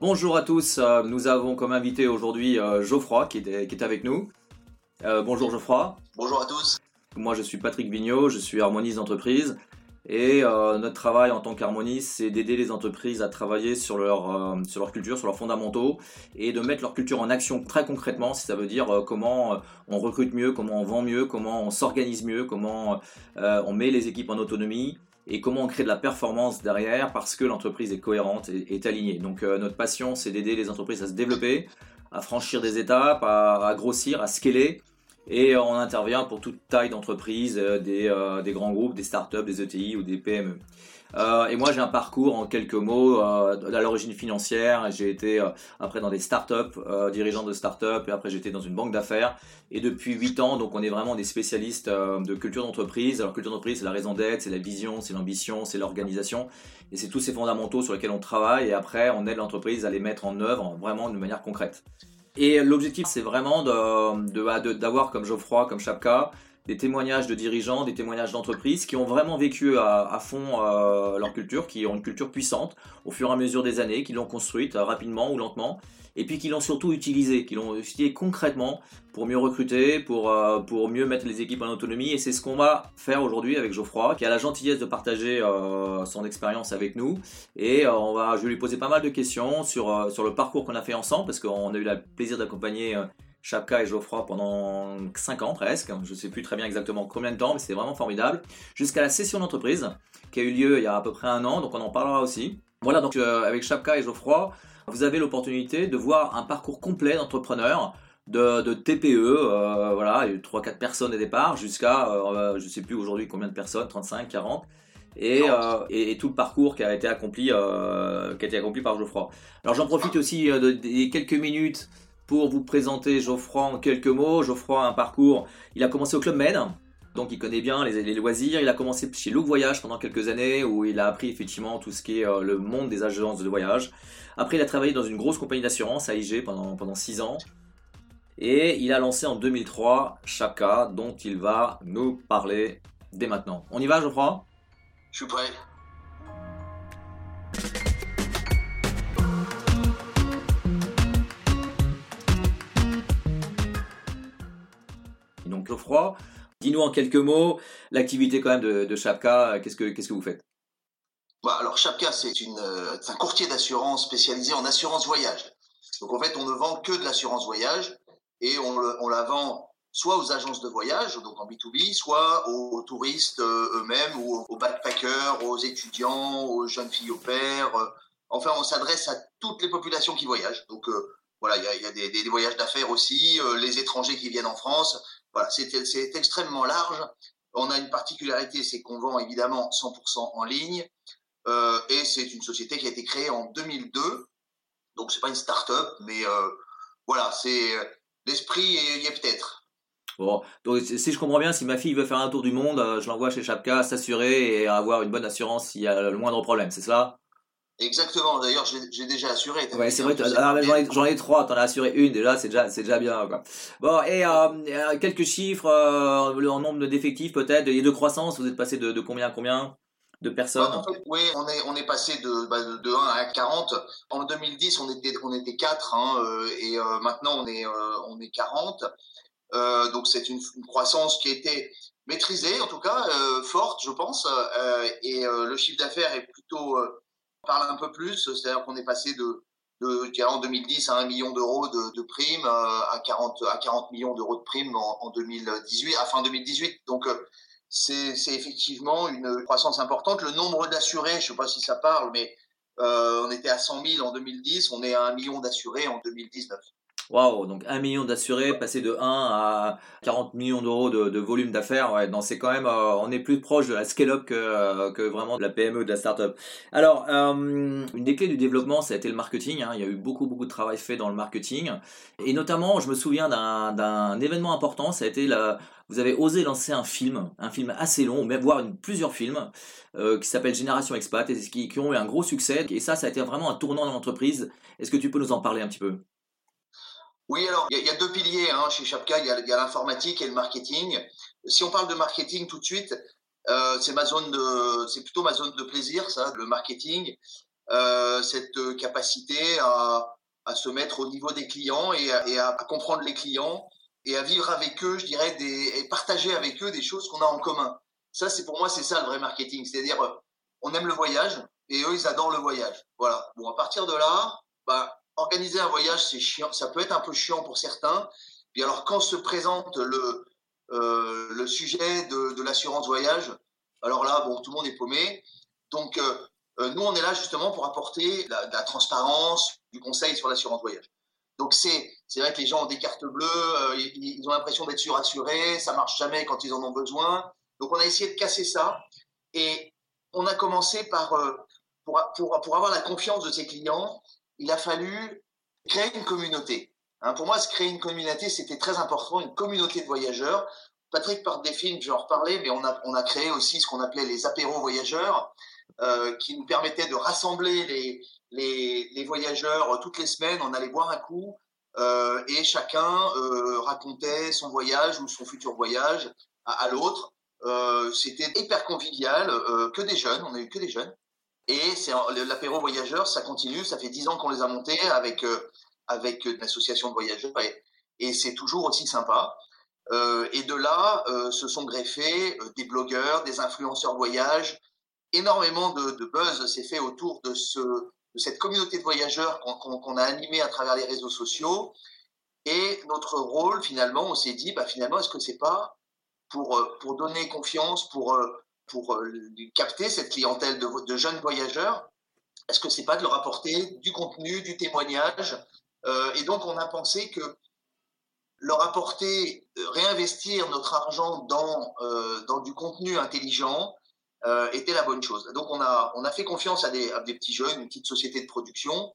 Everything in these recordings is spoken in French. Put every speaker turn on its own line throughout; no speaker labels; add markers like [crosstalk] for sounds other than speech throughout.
Bonjour à tous, euh, nous avons comme invité aujourd'hui euh, Geoffroy qui est, qui est avec nous. Euh, bonjour Geoffroy.
Bonjour à tous.
Moi je suis Patrick Vignot, je suis harmoniste d'entreprise et notre travail en tant qu'harmoniste c'est d'aider les entreprises à travailler sur leur, sur leur culture, sur leurs fondamentaux et de mettre leur culture en action très concrètement, si ça veut dire comment on recrute mieux, comment on vend mieux, comment on s'organise mieux, comment on met les équipes en autonomie et comment on crée de la performance derrière parce que l'entreprise est cohérente et est alignée. Donc euh, notre passion, c'est d'aider les entreprises à se développer, à franchir des étapes, à, grossir, à scaler. Et on intervient pour toute taille d'entreprise, euh, des, euh, des, grands groupes, des startups, des ETI ou des PME. Euh, et moi, j'ai un parcours en quelques mots euh, à l'origine financière. J'ai été euh, après dans des startups, dirigeant de startups, et après j'étais dans une banque d'affaires. Et depuis 8 ans, donc on est vraiment des spécialistes de culture d'entreprise. Alors culture d'entreprise, c'est la raison d'être, c'est la vision, c'est l'ambition, c'est l'organisation. Et c'est tous ces fondamentaux sur lesquels on travaille. Et après, on aide l'entreprise à les mettre en œuvre vraiment de manière concrète. Et l'objectif, c'est vraiment d'avoir de, de, comme Geoffroy, comme Chapka, des témoignages de dirigeants, des témoignages d'entreprises qui ont vraiment vécu à, fond euh, leur culture, qui ont une culture puissante au fur et à mesure des années, qui l'ont construite euh, rapidement ou lentement, et puis qui l'ont surtout utilisée, qui l'ont utilisée concrètement pour mieux recruter, pour, euh, pour mieux mettre les équipes en autonomie. Et c'est ce qu'on va faire aujourd'hui avec Geoffroy, qui a la gentillesse de partager son expérience avec nous. Et on va, je vais lui poser pas mal de questions sur, sur le parcours qu'on a fait ensemble, parce qu'on a eu le plaisir d'accompagner Chapka et Geoffroy pendant 5 ans presque, je ne sais plus très bien exactement combien de temps, mais c'était vraiment formidable, jusqu'à la session d'entreprise qui a eu lieu il y a à peu près un an, donc on en parlera aussi. Voilà, donc euh, avec Chapka et Geoffroy, vous avez l'opportunité de voir un parcours complet d'entrepreneur, de, TPE, euh, voilà, il y a eu 3-4 personnes au départ, jusqu'à, euh, je ne sais plus aujourd'hui combien de personnes, 35, 40. Et, et, tout le parcours qui a été accompli, qui a été accompli par Geoffroy. Alors j'en profite aussi des quelques minutes pour vous présenter Geoffroy en quelques mots. Geoffroy a un parcours, il a commencé au Club Med, donc il connaît bien les, loisirs. Il a commencé chez Look Voyage pendant quelques années où il a appris effectivement tout ce qui est euh, le monde des agences de voyage. Après, il a travaillé dans une grosse compagnie d'assurance, AIG, pendant, pendant 6 ans. Et il a lancé en 2003 Chaka, dont il va nous parler dès maintenant. On y va, Geoffroy?
Je suis prêt.
Donc Geoffroy. Dis-nous en quelques mots l'activité quand même de, de Chapka, qu'est-ce que, que vous faites?
Bah, Alors Chapka, c'est, euh, un courtier d'assurance spécialisé en assurance voyage. Donc en fait, on ne vend que de l'assurance voyage et on, la vend soit aux agences de voyage, donc en B2B, soit aux, touristes euh, eux-mêmes ou aux backpackers, aux étudiants, aux jeunes filles au père. Euh. Enfin, on s'adresse à toutes les populations qui voyagent. Donc voilà, il y a, des, voyages d'affaires aussi, les étrangers qui viennent en France. C'est extrêmement large. On a une particularité, c'est qu'on vend évidemment 100% en ligne. Euh, et c'est une société qui a été créée en 2002. Donc c'est pas une start-up, mais euh, voilà, c'est euh, l'esprit y est peut-être.
Bon, donc si je comprends bien, si ma fille veut faire un tour du monde, je l'envoie chez Chapka, s'assurer et avoir une bonne assurance s'il y a le moindre problème, c'est ça?
Exactement. D'ailleurs, j'ai déjà assuré.
Ouais, c'est vrai. J'en ai, trois. T'en as assuré une déjà. C'est déjà, déjà bien. Quoi. Bon, et euh, euh quelques chiffres euh, en nombre d'effectifs peut-être et de croissance. Vous êtes passé de, de combien à combien de personnes?
Bah, Oui, on est on est passé de, bah, de 1 à 40. En 2010, on était on était 4 hein, euh, et euh, maintenant on est on est 40. donc c'est une, une, croissance qui était maîtrisée en tout cas forte, je pense. et le chiffre d'affaires est plutôt parle un peu plus, c'est-à-dire qu'on est passé de, de en 2010 à 1 million d'euros de, primes euh, à 40 à 40 millions d'euros de primes en, 2018 à fin 2018 donc euh, c'est effectivement une croissance importante. Le nombre d'assurés je sais pas si ça parle mais euh, on était à 100 000 en 2010 on est à 1 million d'assurés en 2019
Waouh, donc 1 million d'assurés, passer de 1 à 40 millions d'euros de, volume d'affaires, c'est quand même, euh, on est plus proche de la scale-up que, euh, vraiment de la PME, de la start-up. Alors, euh, une des clés du développement, ça a été le marketing. Hein. il y a eu beaucoup, beaucoup de travail fait dans le marketing. Et notamment, je me souviens d'un événement important, ça a été la, vous avez osé lancer un film, un film assez long, même voire plusieurs films, qui s'appelle Génération Expat, et qui ont eu un gros succès. Et ça, ça a été vraiment un tournant dans l'entreprise. Est-ce que tu peux nous en parler un petit peu?
Oui, alors il y, a deux piliers hein, chez Chapka, il y a, l'informatique et le marketing. Si on parle de marketing tout de suite, euh, c'est ma zone de, c'est plutôt ma zone de plaisir, ça, le marketing. cette capacité à, à, se mettre au niveau des clients et à, et à, comprendre les clients et à vivre avec eux, je dirais, des, et partager avec eux des choses qu'on a en commun. Ça, c'est pour moi, c'est ça le vrai marketing. C'est-à-dire, on aime le voyage et eux, ils adorent le voyage. Voilà. Bon, à partir de là, bah, organiser un voyage, c'est chiant. Ça peut être un peu chiant pour certains. Puis alors, quand se présente le, euh, le sujet de, de l'assurance voyage, alors là, bon, tout le monde est paumé. Donc, euh, euh nous, on est là justement pour apporter la, la transparence, du conseil sur l'assurance voyage. Donc, c'est, c'est vrai que les gens ont des cartes bleues, ils, ont l'impression d'être surassurés, ça marche jamais quand ils en ont besoin. Donc, on a essayé de casser ça. Et on a commencé par, pour, pour, pour avoir la confiance de ses clients, il a fallu créer une communauté. Hein, pour moi, se créer une communauté, c'était très important, une communauté de voyageurs. Patrick parle des films, je vais en reparler, mais on a, créé aussi ce qu'on appelait les apéros voyageurs, euh, qui nous permettaient de rassembler les, voyageurs toutes les semaines. On allait boire un coup euh, et chacun euh, racontait son voyage ou son futur voyage à, à l'autre. Euh, c'était hyper convivial, euh, que des jeunes, on a eu que des jeunes. Et c'est l'apéro voyageur, ça continue, ça fait dix ans qu'on les a montés avec euh, avec une association de voyageurs et, et c'est toujours aussi sympa. Euh, et de là, euh, se sont greffés euh, des blogueurs, des influenceurs voyage. Énormément de, de buzz s'est fait autour de, ce, de cette communauté de voyageurs qu'on qu qu a animée à travers les réseaux sociaux. Et notre rôle, finalement, on s'est dit, bah, finalement, est-ce que c'est pas pour, pour donner confiance, pour, pour capter cette clientèle de, jeunes voyageurs, est-ce que c'est pas de leur apporter du contenu, du témoignage, euh, et donc, on a pensé que leur apporter, euh, réinvestir notre argent dans, euh, du contenu intelligent euh, était la bonne chose. Donc, on a, fait confiance à des, petits jeunes, une petite société de production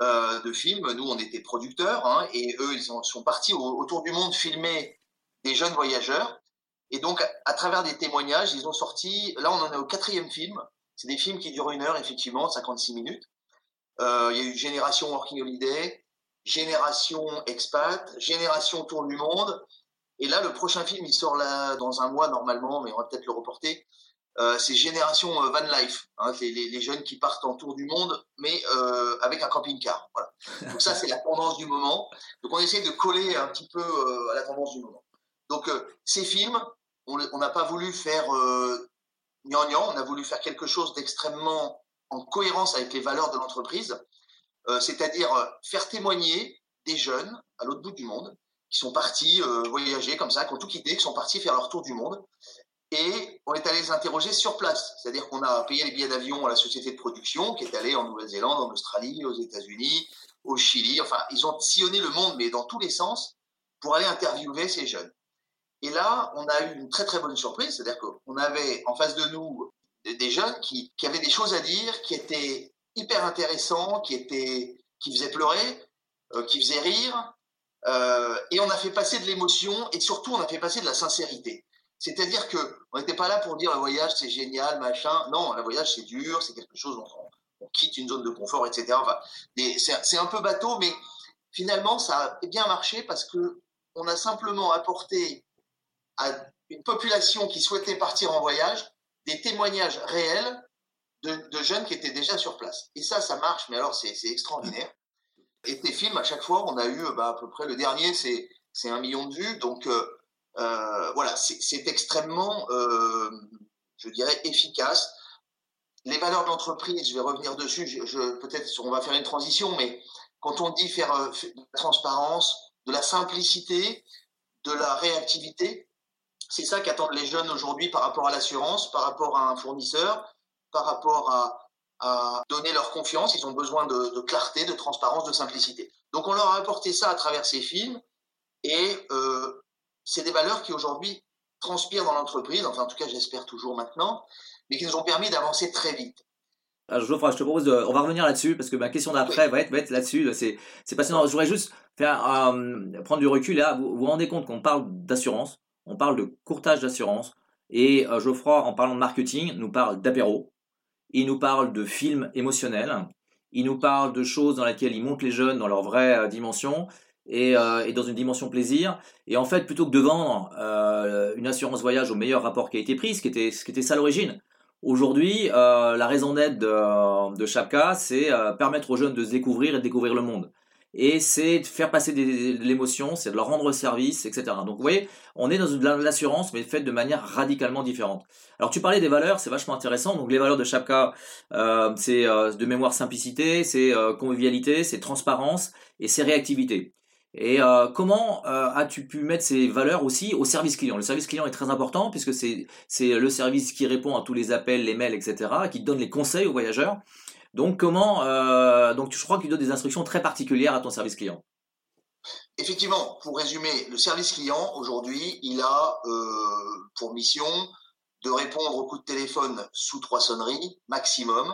euh, de films. Nous, on était producteurs, hein, et eux, ils ont, sont partis au, autour du monde filmer des jeunes voyageurs. Et donc, à, travers des témoignages, ils ont sorti, là, on en est au quatrième film. C'est des films qui durent une heure, effectivement, 56 minutes. Euh, il y a eu Génération Working Holiday, Génération Expat, Génération Tour du Monde. Et là, le prochain film, il sort là dans un mois normalement, mais on va peut-être le reporter. Euh, c'est Génération euh, Van Life, hein, les, les, les, jeunes qui partent en tour du monde, mais euh, avec un camping-car. Voilà. Donc ça, c'est la tendance du moment. Donc on essaie de coller un petit peu euh, à la tendance du moment. Donc euh, ces films, on n'a pas voulu faire euh, gnangnan, on a voulu faire quelque chose d'extrêmement en cohérence avec les valeurs de l'entreprise. Euh, c'est-à-dire euh, faire témoigner des jeunes à l'autre bout du monde qui sont partis euh, voyager comme ça, qui ont tout quitté, qui sont partis faire leur tour du monde. Et on est allé les interroger sur place. C'est-à-dire qu'on a payé les billets d'avion à la société de production qui est allée en Nouvelle-Zélande, en Australie, aux États-Unis, au Chili. Enfin, ils ont sillonné le monde, mais dans tous les sens, pour aller interviewer ces jeunes. Et là, on a eu une très très bonne surprise. C'est-à-dire qu'on avait en face de nous des jeunes qui, qui avaient des choses à dire, qui étaient hyper intéressant, qui était, qui faisait pleurer, euh, qui faisait rire, euh, et on a fait passer de l'émotion et surtout on a fait passer de la sincérité. C'est-à-dire que on n'était pas là pour dire le voyage c'est génial, machin. Non, le voyage c'est dur, c'est quelque chose on, on, quitte une zone de confort, etc. C'est un peu bateau, mais finalement ça a bien marché parce que on a simplement apporté à une population qui souhaitait partir en voyage des témoignages réels de, jeunes qui étaient déjà sur place. Et ça, ça marche, mais alors c'est extraordinaire. Et tes films, à chaque fois, on a eu bah, à peu près le dernier, c'est un million de vues. Donc euh, euh, voilà, c'est extrêmement, euh, je dirais, efficace. Les valeurs de l'entreprise, je vais revenir dessus. Je, je Peut-être on va faire une transition, mais quand on dit faire euh, de la transparence, de la simplicité, de la réactivité, c'est ça qu'attendent les jeunes aujourd'hui par rapport à l'assurance, par rapport à un fournisseur par rapport à, à donner leur confiance. Ils ont besoin de, de, clarté, de transparence, de simplicité. Donc on leur a apporté ça à travers ces films et euh, c'est des valeurs qui aujourd'hui transpirent dans l'entreprise, enfin en tout cas j'espère toujours maintenant, mais qui nous ont permis d'avancer très vite.
Alors, Geoffroy, je te propose de, on va revenir là-dessus parce que ma question d'après oui. va être, va être là-dessus. C'est, c'est passionnant. Je voudrais juste faire, euh, prendre du recul. Là, vous vous rendez compte qu'on parle d'assurance, on parle de courtage d'assurance, et euh, Geoffroy, en parlant de marketing, nous parle d'apéro. Il nous parle de films émotionnels, il nous parle de choses dans lesquelles il monte les jeunes dans leur vraie euh, dimension et, euh, et, dans une dimension plaisir. Et en fait, plutôt que de vendre une assurance voyage au meilleur rapport qualité-prix, ce qui était, ce qui était ça l'origine, Aujourd'hui, la raison d'être de, de Chapka, c'est permettre aux jeunes de se découvrir et de découvrir le monde et c'est de faire passer de l'émotion, c'est de leur rendre service, etc. Donc vous voyez, on est dans de l'assurance, mais fait de manière radicalement différente. Alors tu parlais des valeurs, c'est vachement intéressant. Donc les valeurs de Chapka, euh, c'est euh, de mémoire simplicité, c'est euh, convivialité, c'est transparence et c'est réactivité. Et euh, comment as-tu pu mettre ces valeurs aussi au service client? Le service client est très important puisque c'est le service qui répond à tous les appels, les mails, etc., qui donne les conseils aux voyageurs. Donc comment euh, donc je crois que tu des instructions très particulières à ton service client?
Effectivement, pour résumer, le service client aujourd'hui, il a euh, pour mission de répondre aux coups de téléphone sous trois sonneries maximum.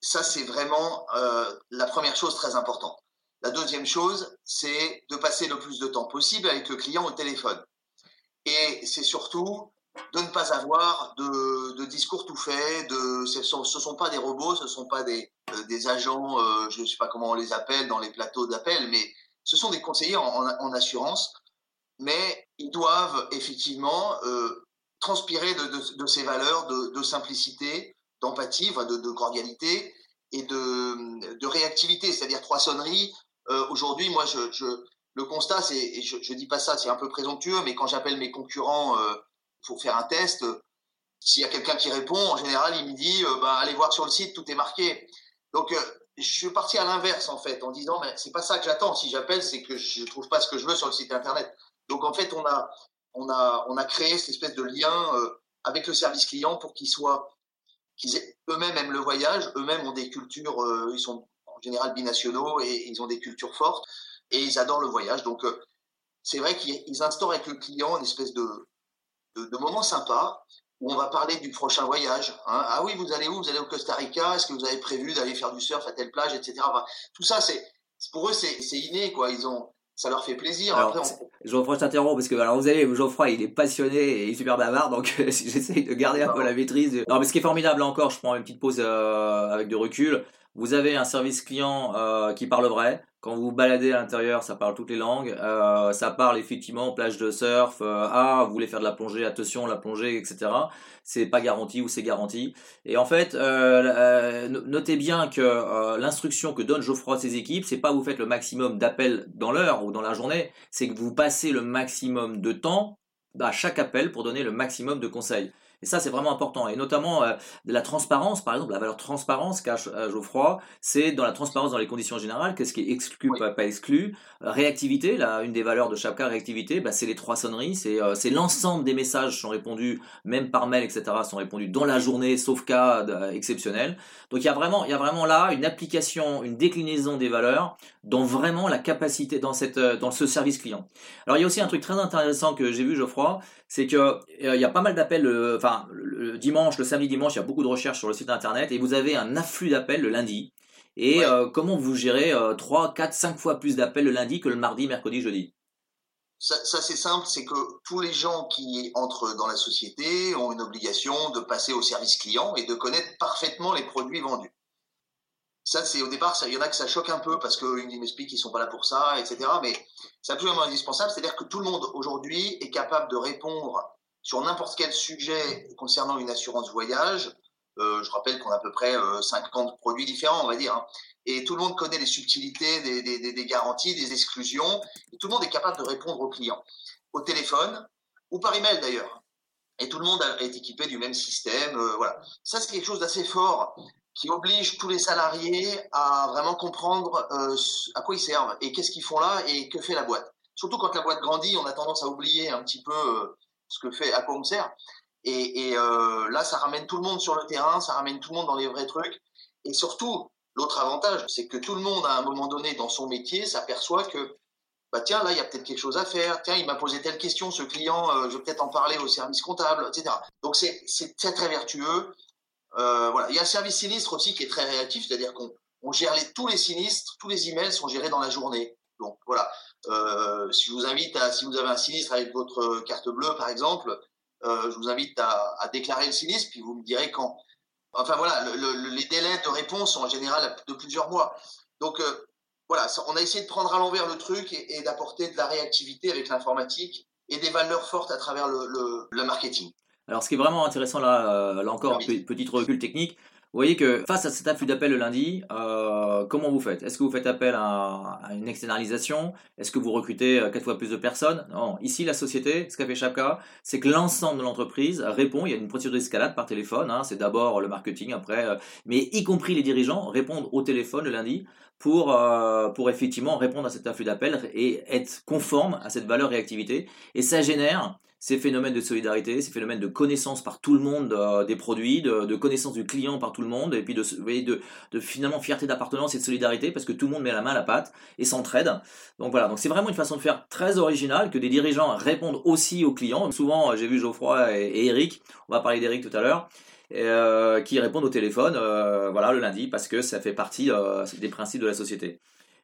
Ça, c'est vraiment euh, la première chose très importante. La deuxième chose, c'est de passer le plus de temps possible avec le client au téléphone. Et c'est surtout de ne pas avoir de, discours tout fait. De, ce ne sont, pas des robots, ce ne sont pas des, euh, des agents, euh, je ne sais pas comment on les appelle dans les plateaux d'appel, mais ce sont des conseillers en, assurance, mais ils doivent effectivement euh, transpirer de, ces valeurs de, simplicité, d'empathie, de, cordialité et de, réactivité, c'est-à-dire trois sonneries. Aujourd'hui, moi, je, le constat, c'est, je ne dis pas ça, c'est un peu présomptueux, mais quand j'appelle mes concurrents pour faire un test, s'il y a quelqu'un qui répond, en général, il me dit euh, bah, allez voir sur le site, tout est marqué. Donc, euh, je suis parti à l'inverse, en fait, en disant mais c'est pas ça que j'attends. Si j'appelle, c'est que je trouve pas ce que je veux sur le site internet. Donc, en fait, on a, on a, on a créé cette espèce de lien euh, avec le service client pour qu'ils soient, qu'ils eux-mêmes aiment le voyage, eux-mêmes ont des cultures, ils sont en général binationaux et ils ont des cultures fortes et ils adorent le voyage. Donc, c'est vrai qu'ils instaurent avec le client une espèce de, de, moments sympas où on va parler du prochain voyage. Hein. Ah oui, vous allez où? Vous allez au Costa Rica? Est-ce que vous avez prévu d'aller faire du surf à telle plage, etc. tout ça, c'est pour eux, c'est inné, quoi. Ils ont, ça leur fait plaisir.
Alors, Après, Geoffroy, je t'interromps parce que alors vous savez, Geoffroy, il est passionné et il est super bavard, donc [laughs] j'essaye de garder un peu la maîtrise. Non, mais ce qui est formidable là encore, je prends une petite pause euh, avec de recul. Vous avez un service client euh, qui parle vrai. Quand vous baladez à l'intérieur, ça parle toutes les langues. Euh, ça parle effectivement plage de surf. Euh, ah, vous voulez faire de la plongée, attention, la plongée, etc. C'est pas garanti ou c'est garanti. Et en fait, notez bien que l'instruction que donne Geoffroy à ses équipes, c'est pas vous faites le maximum d'appels dans l'heure ou dans la journée, c'est que vous passez le maximum de temps à chaque appel pour donner le maximum de conseils. Et ça, c'est vraiment important. Et notamment, euh, la transparence, par exemple, la valeur transparence cache euh, Geoffroy, c'est dans la transparence dans les conditions générales, qu'est-ce qui est exclu, pas, exclu. Euh, réactivité, là, une des valeurs de Chapka, réactivité, bah, c'est les trois sonneries, c'est c'est l'ensemble des messages sont répondus, même par mail, etc., sont répondus dans la journée, sauf cas exceptionnel. Donc il y a vraiment, il y a vraiment là une application, une déclinaison des valeurs dans vraiment la capacité, dans, cette, dans ce service client. Alors il y a aussi un truc très intéressant que j'ai vu, Geoffroy, c'est que il y a pas mal d'appels, enfin le dimanche, le samedi, dimanche, il y a beaucoup de recherches sur le site internet et vous avez un afflux d'appels le lundi. Et euh, comment vous gérez 3, 4, 5 fois plus d'appels le lundi que le mardi, mercredi, jeudi?
Ça, c'est simple, c'est que tous les gens qui entrent dans la société ont une obligation de passer au service client et de connaître parfaitement les produits vendus. Ça, c'est au départ, il y en a que ça choque un peu parce qu'ils m'expliquent qu'ils sont pas là pour ça, etc. Mais c'est absolument indispensable. C'est-à-dire que tout le monde aujourd'hui est capable de répondre sur n'importe quel sujet concernant une assurance voyage. Euh, je rappelle qu'on a à peu près 50 euh, produits différents, on va dire. Hein. Et tout le monde connaît les subtilités des, garanties, des exclusions. Et tout le monde est capable de répondre aux clients, au téléphone ou par email d'ailleurs. Et tout le monde est équipé du même système. Euh, voilà. Ça, c'est quelque chose d'assez fort qui oblige tous les salariés à vraiment comprendre à quoi ils servent et qu'est-ce qu'ils font là et que fait la boîte. Surtout quand la boîte grandit, on a tendance à oublier un petit peu ce que fait, on sert. Et, euh, là, ça ramène tout le monde sur le terrain, ça ramène tout le monde dans les vrais trucs. Et surtout, l'autre avantage, c'est que tout le monde, à un moment donné, dans son métier, s'aperçoit que, bah tiens, là, il y a peut-être quelque chose à faire. Tiens, il m'a posé telle question, ce client, euh, je vais peut-être en parler au service comptable, etc. Donc, c'est très, très vertueux. Euh, voilà. Il y a un service sinistre aussi qui est très réactif, c'est-à-dire qu'on gère les, tous les sinistres, tous les emails sont gérés dans la journée. Donc, voilà. Euh, si je vous invite à, si vous avez un sinistre avec votre carte bleue, par exemple, euh, je vous invite à, déclarer le sinistre, puis vous me direz quand. Enfin voilà, les délais de réponse sont en général de plusieurs mois. Donc euh, voilà, on a essayé de prendre à l'envers le truc et, d'apporter de la réactivité avec l'informatique et des valeurs fortes à travers le, marketing.
Alors, ce qui est vraiment intéressant là, là encore, petit recul technique, vous voyez que face à cet afflux d'appels le lundi, euh, comment vous faites? Est-ce que vous faites appel à, une externalisation? Est-ce que vous recrutez euh, quatre fois plus de personnes? Non. Ici, la société, ce qu'a fait Chapka, c'est que l'ensemble de l'entreprise répond. Il y a une procédure d'escalade par téléphone. Hein, c'est d'abord le marketing, après, euh, mais y compris les dirigeants répondent au téléphone le lundi pour, pour effectivement répondre à cet afflux d'appels et être conforme à cette valeur réactivité. Et ça génère ces phénomènes de solidarité, ces phénomènes de connaissance par tout le monde euh, des produits, de, connaissance du client par tout le monde, et puis de, finalement fierté d'appartenance et de solidarité parce que tout le monde met la main à la pâte et s'entraide. Donc voilà, donc c'est vraiment une façon de faire très originale que des dirigeants répondent aussi aux clients. Souvent, j'ai vu Geoffroy et, Eric, on va parler d'Eric tout à l'heure. Euh, qui répondent au téléphone euh, voilà le lundi parce que ça fait partie des principes de la société.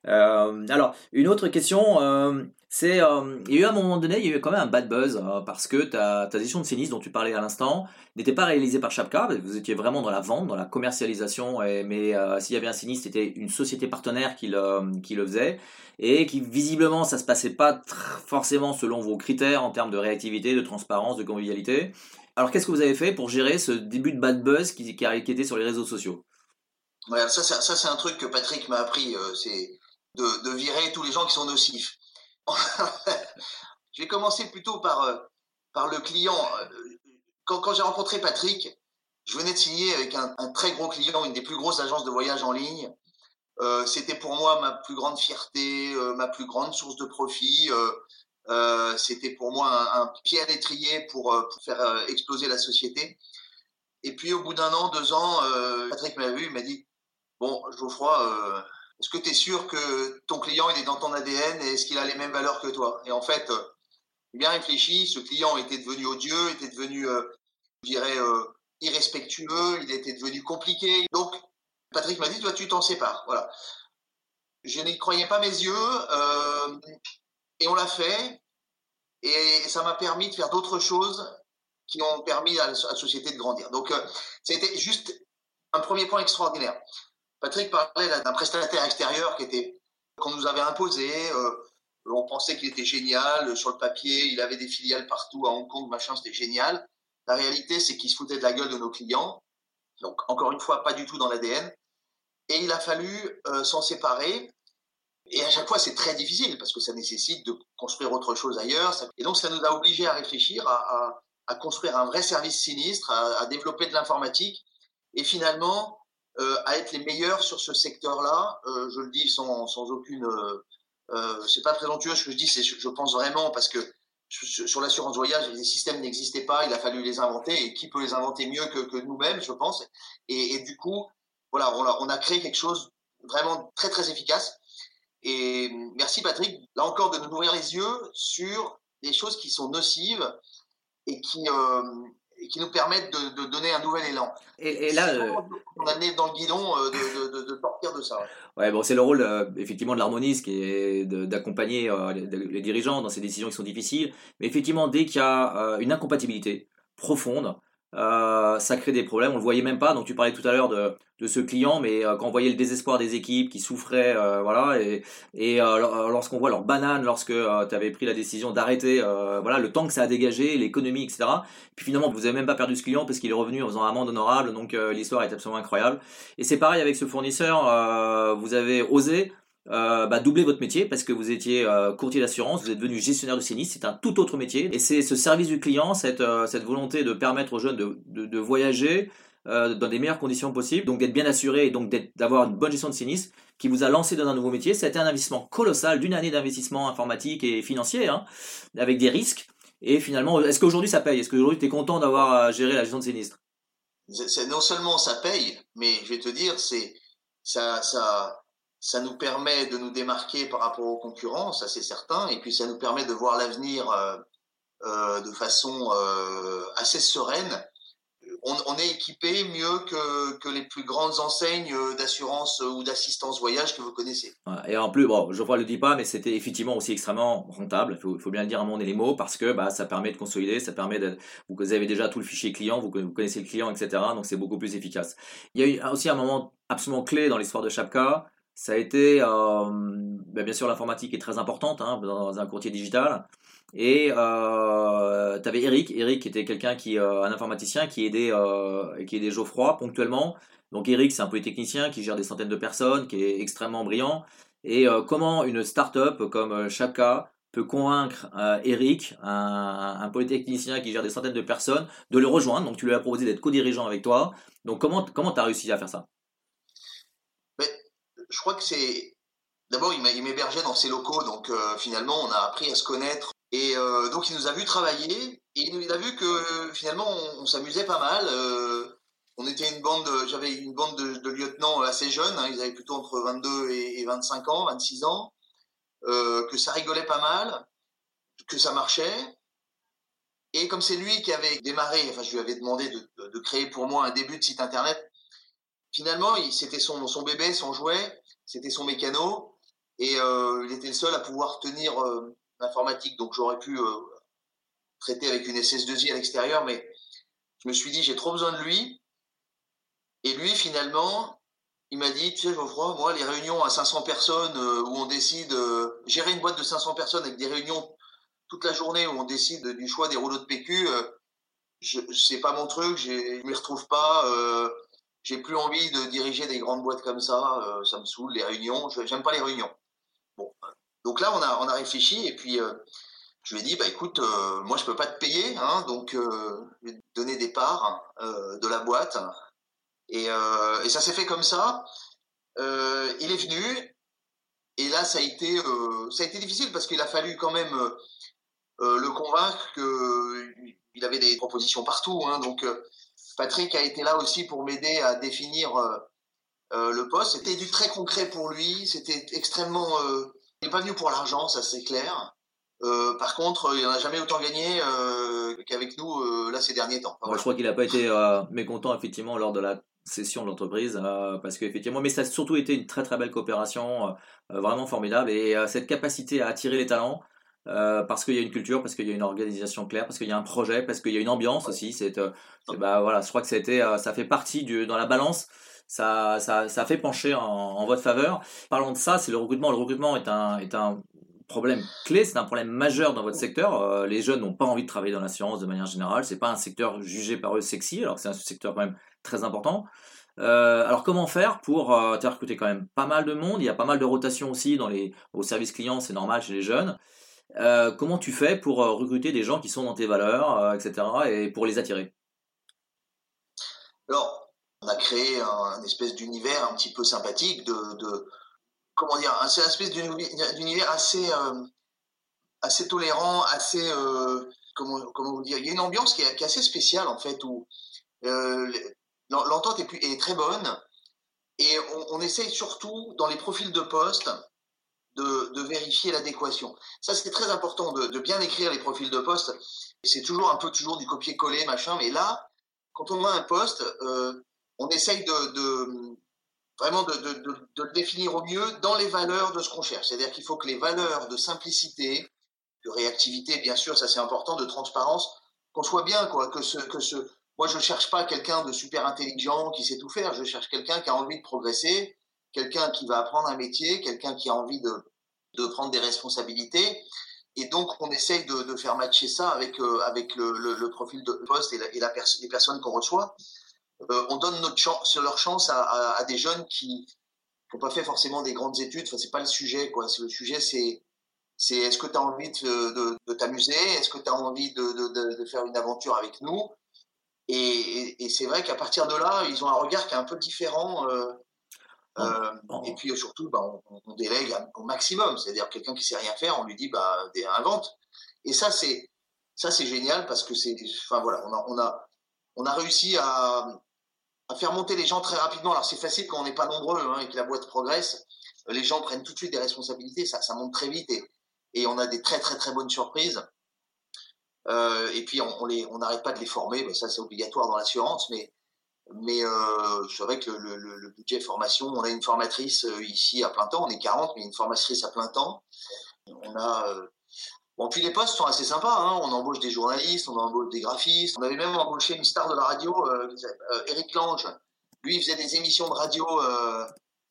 Euh, alors, une autre question, euh, c'est, euh, il y a eu à un moment donné, il y a eu quand même un bad buzz parce que ta, ta de sinistre dont tu parlais à l'instant n'était pas réalisée par Chapka, vous étiez vraiment dans la vente, dans la commercialisation, mais s'il y avait un sinistre, c'était une société partenaire qui le, qui le faisait et qui visiblement ça se passait pas forcément selon vos critères en termes de réactivité, de transparence, de convivialité. Alors qu'est-ce que vous avez fait pour gérer ce début de bad buzz qui, qui, était sur les réseaux sociaux?
Ouais, ça c'est un truc que Patrick m'a appris. c'est de, virer tous les gens qui sont nocifs. [laughs] je vais commencer plutôt par, euh, par le client. Quand, quand j'ai rencontré Patrick, je venais de signer avec un, très gros client, une des plus grosses agences de voyage en ligne. Euh, c'était pour moi ma plus grande fierté, euh, ma plus grande source de profit. c'était pour moi un, pied à l'étrier pour, pour, faire exploser la société. Et puis au bout d'un an, deux ans, Patrick m'a vu, il m'a dit, bon, Geoffroy, est-ce que tu es sûr que ton client il est dans ton ADN et est-ce qu'il a les mêmes valeurs que toi? Et en fait, euh, bien réfléchi, ce client était devenu odieux, était devenu, euh, je dirais, euh, irrespectueux, il était devenu compliqué. Donc, Patrick m'a dit, toi, tu t'en sépares. Voilà. Je n'y croyais pas mes yeux et on l'a fait. Et ça m'a permis de faire d'autres choses qui ont permis à la société de grandir. Donc, c'était juste un premier point extraordinaire. Patrick parlait d'un prestataire extérieur qui était qu'on nous avait imposé. Euh, on pensait qu'il était génial sur le papier. Il avait des filiales partout à Hong Kong, machin, c'était génial. La réalité, c'est qu'il se foutait de la gueule de nos clients. Donc, encore une fois, pas du tout dans l'ADN. Et il a fallu euh, s'en séparer. Et à chaque fois, c'est très difficile parce que ça nécessite de construire autre chose ailleurs. Et donc, ça nous a obligés à réfléchir, à, à, construire un vrai service sinistre, à, à développer de l'informatique. Et finalement, euh, à être les meilleurs sur ce secteur-là. Euh, je le dis sans, sans aucune. Euh, c'est pas présomptueux ce que je dis, c'est je pense vraiment parce que sur l'assurance voyage, les systèmes n'existaient pas, il a fallu les inventer, et qui peut les inventer mieux que, que nous-mêmes, je pense. Et, et, du coup, voilà, on a, on a créé quelque chose vraiment très très efficace. Et merci Patrick, là encore, de nous ouvrir les yeux sur des choses qui sont nocives et qui, euh, et qui nous permettent de, donner un nouvel élan. Et, là, euh, on a dans le guidon euh, de, de, sortir de ça.
Ouais, bon, c'est le rôle euh, effectivement de l'harmoniste qui est d'accompagner les, dirigeants dans ces décisions qui sont difficiles. Mais effectivement, dès qu'il y a une incompatibilité profonde, ça crée des problèmes. On le voyait même pas. Donc tu parlais tout à l'heure de, ce client, mais euh, quand on voyait le désespoir des équipes qui souffraient, euh, voilà, et, euh, lorsqu'on voit leur banane, lorsque tu avais pris la décision d'arrêter, voilà, le temps que ça a dégagé, l'économie, etc. Puis finalement, vous avez même pas perdu ce client parce qu'il est revenu en faisant un amende honorable, donc l'histoire est absolument incroyable. Et c'est pareil avec ce fournisseur, vous avez osé bah, doubler votre métier parce que vous étiez courtier d'assurance, vous êtes devenu gestionnaire de sinistre, c'est un tout autre métier. Et c'est ce service du client, cette, cette volonté de permettre aux jeunes de, de, de voyager, euh, dans des meilleures conditions possibles, donc d'être bien assuré et donc d'avoir une bonne gestion de sinistre qui vous a lancé dans un nouveau métier. Été un investissement colossal d'une année d'investissement informatique et financier, hein, avec des risques. Et finalement, est-ce qu'aujourd'hui ça paye? Est-ce qu'aujourd'hui tu es content d'avoir géré la gestion de sinistre
Non seulement ça paye, mais je vais te dire, c'est ça, ça, ça nous permet de nous démarquer par rapport aux concurrents, ça c'est certain, et puis ça nous permet de voir l'avenir euh, euh, de façon assez sereine on, est équipé mieux que, les plus grandes enseignes d'assurance ou d'assistance voyage que vous connaissez.
Et en plus, bon, je ne le dis pas, mais c'était effectivement aussi extrêmement rentable. Il faut, bien le dire à un moment les mots parce que bah, ça permet de consolider, ça permet de. Vous avez déjà tout le fichier client, vous, connaissez le client, etc. Donc c'est beaucoup plus efficace. Il y a eu aussi un moment absolument clé dans l'histoire de Chapka. Ça a été, euh, bah, bien sûr, l'informatique est très importante hein, dans un courtier digital. Et tu avais Eric, Eric était quelqu'un qui, un informaticien qui aidait, qui aidait Geoffroy ponctuellement. Donc Eric, c'est un polytechnicien qui gère des centaines de personnes, qui est extrêmement brillant. Et comment une start-up comme Chaka peut convaincre Eric, un, polytechnicien qui gère des centaines de personnes, de le rejoindre? Donc tu lui as proposé d'être co-dirigeant avec toi. Donc comment comment tu as réussi à faire ça?
Je crois que c'est D'abord, il m'hébergeait dans ses locaux, donc euh, finalement, on a appris à se connaître. Et euh, donc, il nous a vu travailler, et il a vu que finalement, on, s'amusait pas mal. Euh, on était une bande, j'avais une bande de, lieutenants assez jeunes, hein, ils avaient plutôt entre 22 et, 25 ans, 26 ans, que ça rigolait pas mal, que ça marchait. Et comme c'est lui qui avait démarré, enfin, je lui avais demandé de, créer pour moi un début de site internet, finalement, c'était son, son bébé, son jouet, c'était son mécano. Et euh, il était le seul à pouvoir tenir euh, l'informatique. Donc j'aurais pu euh, traiter avec une SS2I à l'extérieur, mais je me suis dit, j'ai trop besoin de lui. Et lui, finalement, il m'a dit, tu sais, Geoffroy, moi, les réunions à 500 personnes où on décide, gérer une boîte de 500 personnes avec des réunions toute la journée où on décide du choix des rouleaux de PQ, je, c'est pas mon truc, je m'y retrouve pas. J'ai plus envie de diriger des grandes boîtes comme ça, ça me saoule, les réunions, j'aime pas les réunions. Donc là, on a, réfléchi et puis euh, je lui ai dit, bah écoute, euh, moi je peux pas te payer, hein, donc euh, je vais te donner des parts de la boîte. Et, ça s'est fait comme ça. il est venu et là, ça a été, ça a été difficile parce qu'il a fallu quand même le convaincre qu'il avait des propositions partout. Hein, donc Patrick a été là aussi pour m'aider à définir le poste. C'était du très concret pour lui. C'était extrêmement il n'est pas venu pour l'argent, ça c'est clair. Euh, par contre, il n'en a jamais autant gagné euh, qu'avec nous euh, là ces derniers temps.
Je crois qu'il n'a pas été mécontent effectivement lors de la session de l'entreprise parce qu'effectivement, mais ça a surtout été une très très belle coopération, vraiment formidable et cette capacité à attirer les talents. Parce qu'il y a une culture, parce qu'il y a une organisation claire, parce qu'il y a un projet, parce qu'il y a une ambiance aussi. C'est, bah voilà, je crois que ça, ça fait partie du, dans la balance ça, ça, ça fait pencher en, en, votre faveur. Parlons de ça, c'est le recrutement. Le recrutement est un, est un problème clé, c'est un problème majeur dans votre secteur. Euh, les jeunes n'ont pas envie de travailler dans l'assurance de manière générale. C'est pas un secteur jugé par eux sexy, alors que c'est un secteur quand même très important. Euh, alors comment faire pour euh, as recruté quand même pas mal de monde? Il y a pas mal de rotation aussi dans les au service client, c'est normal chez les jeunes. Euh, comment tu fais pour euh, recruter des gens qui sont dans tes valeurs, etc. et pour les attirer?
Alors on a créé un, espèce d'univers un petit peu sympathique, de, comment dire, une espèce d'univers assez, euh, tolérant, assez, euh, comment, dire, il y a une ambiance qui est, assez spéciale en fait, où euh, l'entente est, très bonne, et on, essaye surtout dans les profils de poste de, vérifier l'adéquation. Ça c'est très important de, bien écrire les profils de poste. C'est toujours un peu toujours du copier-coller machin, mais là, quand on a un poste, euh, on essaye de, vraiment de, le définir au mieux dans les valeurs de ce qu'on cherche. C'est-à-dire qu'il faut que les valeurs de simplicité, de réactivité, bien sûr, ça c'est important, de transparence, qu'on soit bien, quoi, que ce, que ce, moi je cherche pas quelqu'un de super intelligent qui sait tout faire, je cherche quelqu'un qui a envie de progresser, quelqu'un qui va apprendre un métier, quelqu'un qui a envie de, prendre des responsabilités. Et donc, on essaye de, faire matcher ça avec, euh, avec le, profil de poste et, et la les personnes qu'on reçoit. Euh, on donne notre chance, leur chance à, des jeunes qui n'ont pas fait forcément des grandes études. Enfin, c'est pas le sujet. Le sujet, c'est c'est est-ce que tu as envie de, t'amuser? Est-ce que tu as envie de, faire une aventure avec nous? Et, c'est vrai qu'à partir de là, ils ont un regard qui est un peu différent. Euh, euh, et puis surtout, bah, on, délègue au maximum. C'est-à-dire quelqu'un qui sait rien faire, on lui dit bah invente. Et ça c'est ça c'est génial parce que c'est enfin voilà, on a on a on a réussi à à faire monter les gens très rapidement. Alors c'est facile quand on n'est pas nombreux hein, et que la boîte progresse. Les gens prennent tout de suite des responsabilités, ça, ça monte très vite et, et on a des très très très bonnes surprises. Euh, et puis on, n'arrête pas de les former, mais ça c'est obligatoire dans l'assurance. Mais mais euh, c'est vrai que le, le, le, budget formation, on a une formatrice euh, ici à plein temps, on est 40, mais une formatrice à plein temps. On a euh, Bon, puis les postes sont assez sympas. Hein. On embauche des journalistes, on embauche des graphistes. On avait même embauché une star de la radio, euh, euh Eric Lange. Lui, il faisait des émissions de radio euh,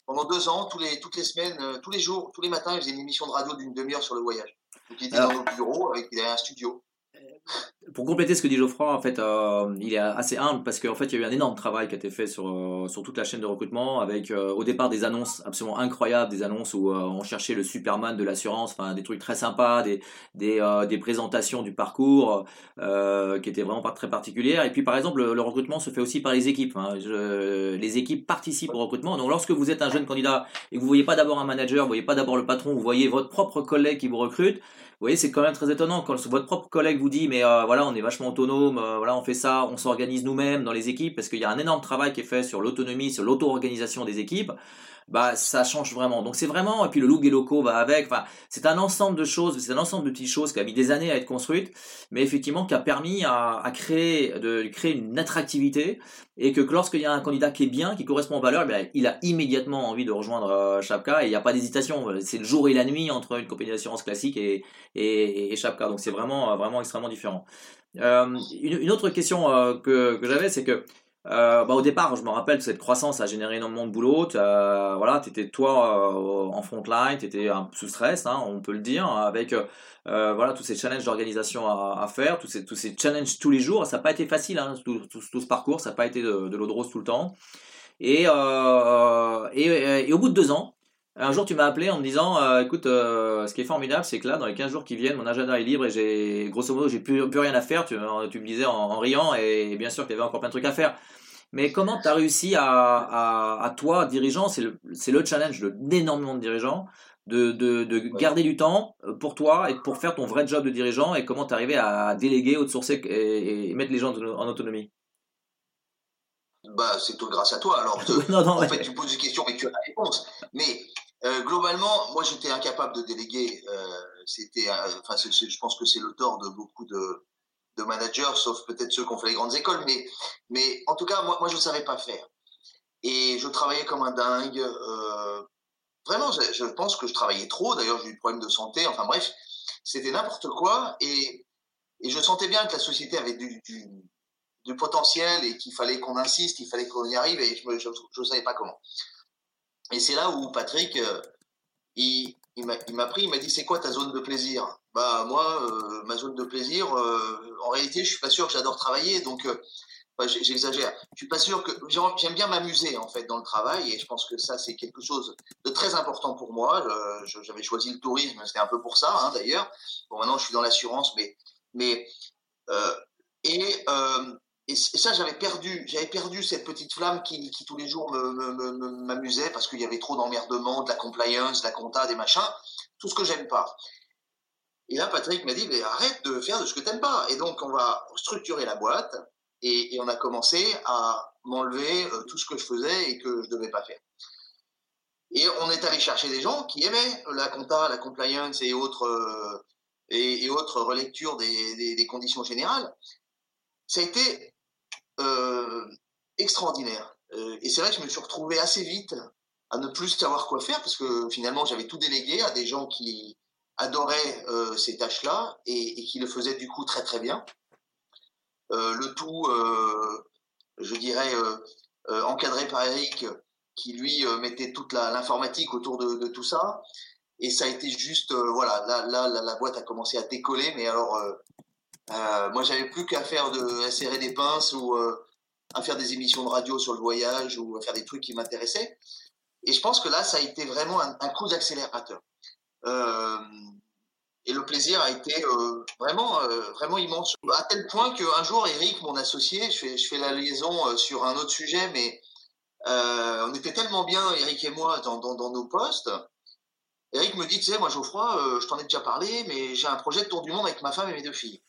pendant deux ans, tous les, toutes les semaines, euh, tous les jours, tous les matins, il faisait une émission de radio d'une demi-heure sur le voyage. Donc il était dans nos bureaux avec un studio
pour compléter ce que dit Geoffroy, en fait, euh, il est assez humble parce qu'en fait, il y a eu un énorme travail qui a été fait sur, euh, sur toute la chaîne de recrutement avec euh, au départ des annonces absolument incroyables, des annonces où on cherchait le Superman de l'assurance, enfin des trucs très sympas, des, des, présentations du parcours qui étaient vraiment pas très particulières. Et puis, par exemple, le, recrutement se fait aussi par les équipes. Hein. les équipes participent au recrutement. Donc, lorsque vous êtes un jeune candidat et que vous voyez pas d'abord un manager, vous voyez pas d'abord le patron, vous voyez votre propre collègue qui vous recrute, voyez, c'est quand même très étonnant quand votre propre collègue vous dit, mais euh, voilà, on est vachement autonome, euh, voilà, on fait ça, on s'organise nous-mêmes dans les équipes, parce qu'il y a un énorme travail qui est fait sur l'autonomie, sur l'auto-organisation des équipes bah ça change vraiment. Donc c'est vraiment et puis le look des locaux va avec. Enfin, c'est un ensemble de choses, c'est un ensemble de petites choses qui a mis des années à être construites, mais effectivement qui a permis à, créer de créer une attractivité et que lorsqu'il y a un candidat qui est bien, qui correspond aux valeurs, eh il a immédiatement envie de rejoindre euh, Chapka et il n'y a pas d'hésitation. C'est le jour et la nuit entre une compagnie d'assurance classique et, et, Chapka. Donc c'est vraiment vraiment extrêmement différent. Euh, une, une, autre question euh, que, que j'avais, c'est que euh, bah, au départ, je me rappelle, cette croissance a généré énormément de boulot. Euh, voilà, tu étais toi euh, en front line, tu étais sous stress, hein, on peut le dire, avec euh, voilà, tous ces challenges d'organisation à, à, faire, tous ces, tous ces challenges tous les jours. Ça n'a pas été facile, hein, tout, tout, ce parcours, ça n'a pas été de, de l'eau de rose tout le temps. Et, et, et, au bout de deux ans, un jour, tu m'as appelé en me disant, écoute, ce qui est formidable, c'est que là, dans les 15 jours qui viennent, mon agenda est libre et j'ai, grosso modo, j'ai plus, plus rien à faire. Tu, tu me disais en, en riant et bien sûr qu'il y avait encore plein de trucs à faire. Mais comment tu as réussi à, à, toi, dirigeant, c'est le, le challenge d'énormément de dirigeants, de, de, de garder du temps euh, pour toi et pour faire ton vrai job de dirigeant et comment tu arrivé à déléguer, outsourcer et, et mettre les gens en autonomie?
Bah, c'est tout grâce à toi. Alors, [laughs] non, non, en fait, tu poses des questions, mais tu as la réponse. Mais euh, globalement, moi, j'étais incapable de déléguer. Euh, c'était, enfin, je pense que c'est le tort de beaucoup de, managers, sauf peut-être ceux qui ont fait les grandes écoles, mais, mais en tout cas, moi, je ne savais pas faire. Et je travaillais comme un dingue. Euh, vraiment, je, pense que je travaillais trop. D'ailleurs, j'ai eu des problèmes de santé. Enfin bref, c'était n'importe quoi. Et, je sentais bien que la société avait du, potentiel et qu'il fallait qu'on insiste, il fallait qu'on y arrive. Et je ne savais pas comment. Et c'est là où Patrick, euh, il, il m'a pris, il m'a dit c'est quoi ta zone de plaisir? Bah moi, euh, ma zone de plaisir, euh, en réalité, je suis pas sûr que j'adore travailler, donc euh, j'exagère. Je suis pas sûr que j'aime bien m'amuser en fait dans le travail, et je pense que ça c'est quelque chose de très important pour moi. J'avais choisi le tourisme, c'était un peu pour ça hein, d'ailleurs. Bon maintenant je suis dans l'assurance, mais mais et et ça, j'avais perdu, j'avais perdu cette petite flamme qui, tous les jours m'amusait me, parce qu'il y avait trop d'emmerdements, de la compliance, de la compta, des machins, tout ce que j'aime pas. Et là, Patrick m'a dit, arrête de faire de ce que t'aimes pas. Et donc, on va structurer la boîte et, on a commencé à m'enlever euh, tout ce que je faisais et que je devais pas faire. Et on est allé chercher des gens qui aimaient la compta, la compliance et autres, euh, et, autres relectures des, des, conditions générales. Ça a été extraordinaire. Euh, et c'est vrai que je me suis retrouvé assez vite à ne plus savoir quoi faire parce que finalement j'avais tout délégué à des gens qui adoraient euh, ces tâches-là et, qui le faisaient du coup très très bien. le tout, je dirais, encadré par Eric qui lui mettait toute l'informatique autour de, tout ça. Et ça a été juste, voilà, là, là, la boîte a commencé à décoller, mais alors euh, moi, j'avais plus qu'à faire de à serrer des pinces ou euh, à faire des émissions de radio sur le voyage ou à faire des trucs qui m'intéressaient. Et je pense que là, ça a été vraiment un, coup d'accélérateur. Euh, et le plaisir a été euh, vraiment, euh, vraiment immense. À tel point qu'un jour, Eric, mon associé, je fais, je fais la liaison euh, sur un autre sujet, mais on était tellement bien, Eric et moi, dans, dans, dans nos postes, Eric me dit, tu sais, moi Geoffroy, je t'en ai déjà parlé, mais j'ai un projet de tour du monde avec ma femme et mes deux filles.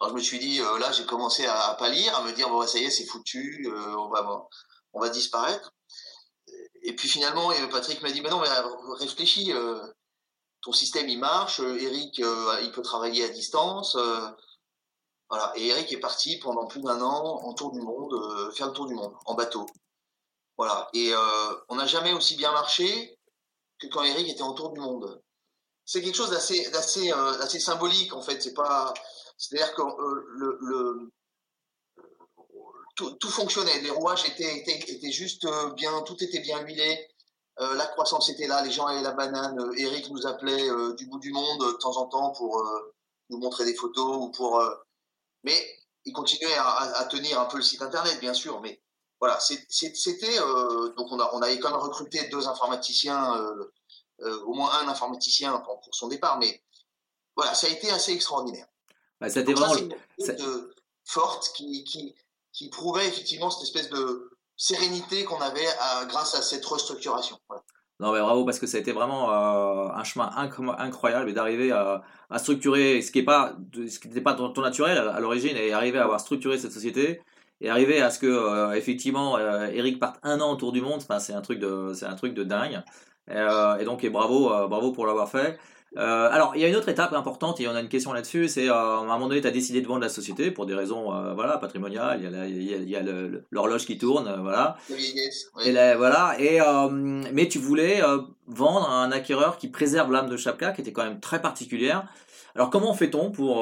Alors je me suis dit, euh, là, j'ai commencé à, pâlir, à me dire, bon, ça y est, c'est foutu, euh, on, va, on va disparaître. Et puis finalement, Patrick m'a dit, mais non, mais euh, réfléchis, ton système, il marche, Eric, il peut travailler à distance. voilà. Et Eric est parti pendant plus d'un an en tour du monde, faire le tour du monde, en bateau. Voilà. Et on n'a jamais aussi bien marché que quand Eric était en tour du monde. C'est quelque chose d'assez, d'assez, assez symbolique, en fait. C'est pas c'est-à-dire que euh, le, tout, fonctionnait, les rouages étaient, étaient, étaient, juste euh, bien, tout était bien huilé. la croissance était là, les gens avaient la banane. Eric nous appelait du bout du monde de temps en temps pour nous montrer des photos ou pour. mais il continuait à, tenir un peu le site internet, bien sûr. Mais voilà, c'était donc on, a, on avait quand même recruté deux informaticiens, au moins un informaticien pour, son départ. Mais voilà, ça a été assez extraordinaire.
Bah, c'était vraiment
une forte qui, qui, qui prouvait effectivement cette espèce de sérénité qu'on avait grâce à cette restructuration.
Non, mais bravo, parce que ça a été vraiment euh, un chemin incroyable d'arriver à, structurer ce qui n'était pas, ton, naturel à, l'origine et arriver à avoir structuré cette société et arriver à ce que, euh, effectivement, euh, Eric parte un an autour du monde. c'est un truc de, c'est un truc de dingue. Et, donc, et bravo, bravo pour l'avoir fait. Euh, alors, il y a une autre étape importante, et on a une question là-dessus, c'est euh, à un moment donné, tu as décidé de vendre la société pour des raisons euh, voilà, patrimoniales, il y a, l'horloge qui tourne, voilà. Et voilà, et, mais tu voulais vendre à un acquéreur qui préserve l'âme de Chapka, qui était quand même très particulière. Alors, comment fait-on pour,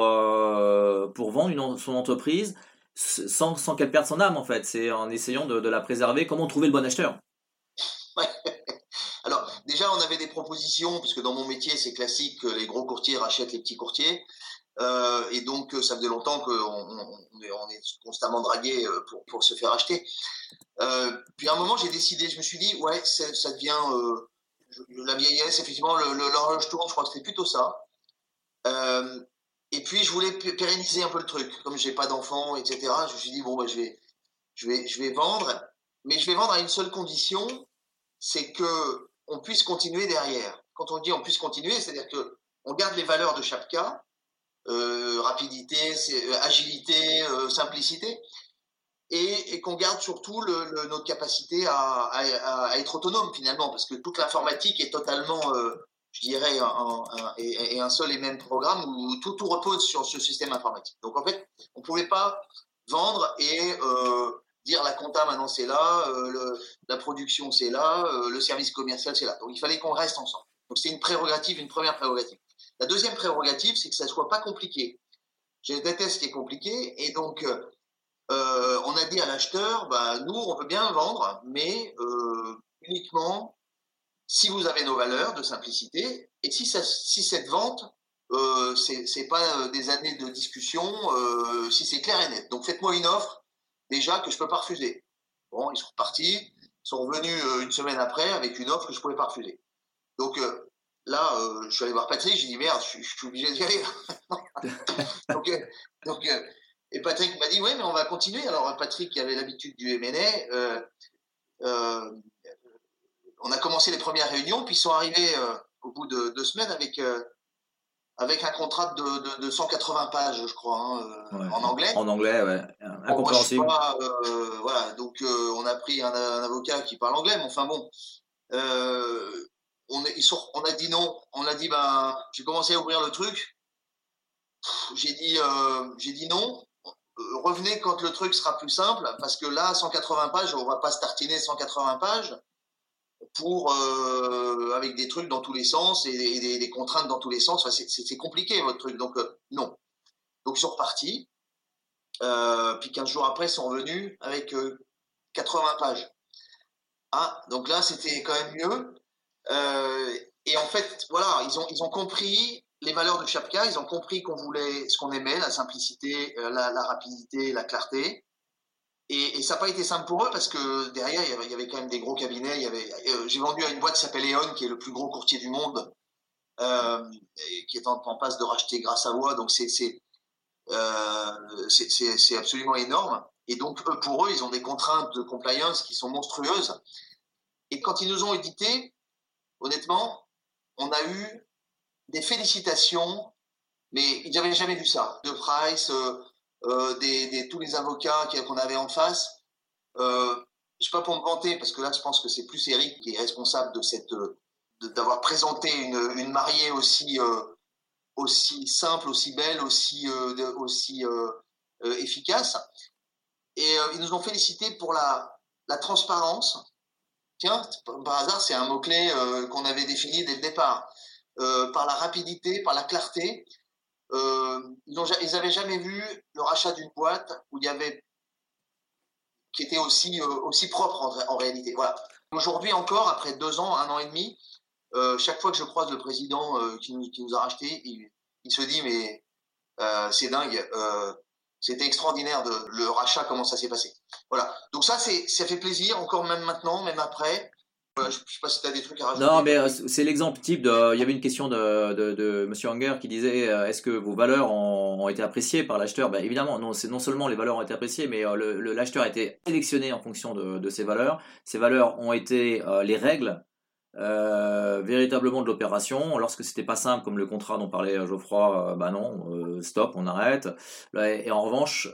pour vendre son entreprise sans, sans qu'elle perde son âme, en fait? C'est en essayant de, de la préserver. Comment trouver le bon acheteur? [laughs]
déjà, on avait des propositions, puisque dans mon métier, c'est classique que les gros courtiers rachètent les petits courtiers. Euh, et donc, ça faisait longtemps qu'on on est constamment dragué euh, pour, se faire acheter. Euh, puis à un moment, j'ai décidé, je me suis dit, ouais, ça devient la vieillesse, effectivement, l'horloge tourne, je crois que c'était plutôt ça. et puis, je voulais pérenniser un peu le truc. Comme j'ai pas d'enfants, etc., je me suis dit, bon, bah, je vais vendre, mais je vais vendre à une seule condition, c'est que on puisse continuer derrière. Quand on dit on puisse continuer, c'est-à-dire que on garde les valeurs de cas, euh, rapidité, euh, agilité, euh, simplicité, et, qu'on garde surtout notre capacité à, être autonome finalement, parce que toute l'informatique est totalement, je dirais, un seul et même programme où tout, tout repose sur ce système informatique. Donc en fait, on ne pouvait pas vendre et dire la compta maintenant c'est là, euh, la production c'est là, euh, le service commercial c'est là. Donc il fallait qu'on reste ensemble. Donc c'est une prérogative, une première prérogative. La deuxième prérogative, c'est que ça soit pas compliqué. Je déteste ce qui est compliqué et donc euh, on a dit à l'acheteur, bah, nous on peut bien vendre, mais uniquement si vous avez nos valeurs de simplicité et si cette vente euh, c'est pas des années de discussion, si c'est clair et net. Donc faites-moi une offre déjà que je peux pas refuser. Bon, ils sont repartis, ils sont revenus euh, une semaine après avec une offre que je pouvais pas refuser. Donc euh, là, euh, je suis allé voir Patrick, j'ai dit merde, je, suis obligé d'y aller. [laughs] donc, et Patrick m'a dit oui, mais on va continuer. Alors Patrick, qui avait l'habitude du MNA, on a commencé les premières réunions, puis ils sont arrivés au bout de deux semaines avec avec un contrat de, de, 180 pages, je crois, hein, euh, en anglais.
En anglais, ouais. Incompréhensible.
Euh, voilà, donc euh, on a pris un, avocat qui parle anglais, mais enfin bon, on, est, on a dit non. On a dit, ben, j'ai commencé à ouvrir le truc. J'ai dit, j'ai dit non. Revenez quand le truc sera plus simple, parce que là, 180 pages, on va pas startiner 180 pages pour euh, avec des trucs dans tous les sens et des, contraintes dans tous les sens. c'est compliqué votre truc. Donc euh, non. Donc ils sont repartis. Euh, puis 15 jours après, ils sont revenus avec 80 pages. Ah, donc là, c'était quand même mieux. et en fait, voilà, ils ont, ils ont compris les valeurs de Chapka, ils ont compris qu'on voulait ce qu'on aimait, la simplicité, la, rapidité, la clarté. Et, ça n'a pas été simple pour eux parce que derrière, il y avait, quand même des gros cabinets. Il y avait, euh, j'ai vendu à une boîte qui s'appelle Eon, qui est le plus gros courtier du monde, euh, et qui est en, passe de racheter grâce à moi. Donc c'est c'est euh, c'est absolument énorme. Et donc pour eux, ils ont des contraintes de compliance qui sont monstrueuses. Et quand ils nous ont édité, honnêtement, on a eu des félicitations, mais ils n'avaient jamais vu ça. De Price, euh, tous les avocats qu'on avait en face. Euh, je sais pas pour me vanter, parce que là, je pense que c'est plus Eric qui est responsable cette, d'avoir présenté une, mariée aussi, euh, aussi simple, aussi belle, aussi, euh, efficace. Et ils nous ont félicité pour la transparence. Tiens, par hasard, c'est un mot-clé qu'on avait défini dès le départ. par la rapidité, par la clarté. Euh, ils n'avaient jamais vu le rachat d'une boîte où il y avait qui était aussi, euh, aussi propre en, réalité. Voilà. Aujourd'hui encore, après deux ans, un an et demi, euh, chaque fois que je croise le président euh, qui, nous, qui, nous, a racheté, il, il se dit mais euh, c'est dingue, euh, c'était extraordinaire de, le rachat, comment ça s'est passé. Voilà. Donc ça, c'est, ça fait plaisir, encore même maintenant, même après. Je ne sais pas si tu as des trucs à rajouter.
Non, mais c'est l'exemple type de. Il y avait une question de, de, de M. Hanger qui disait est-ce que vos valeurs ont, ont été appréciées par l'acheteur? Ben, Évidemment, non, c'est non seulement les valeurs ont été appréciées, mais le, le, l'acheteur a été sélectionné en fonction de, de ces valeurs. Ces valeurs ont été les règles euh, véritablement de l'opération. Lorsque c'était pas simple, comme le contrat dont parlait euh, Geoffroy, euh, bah non, euh, stop, on arrête. Et, en revanche,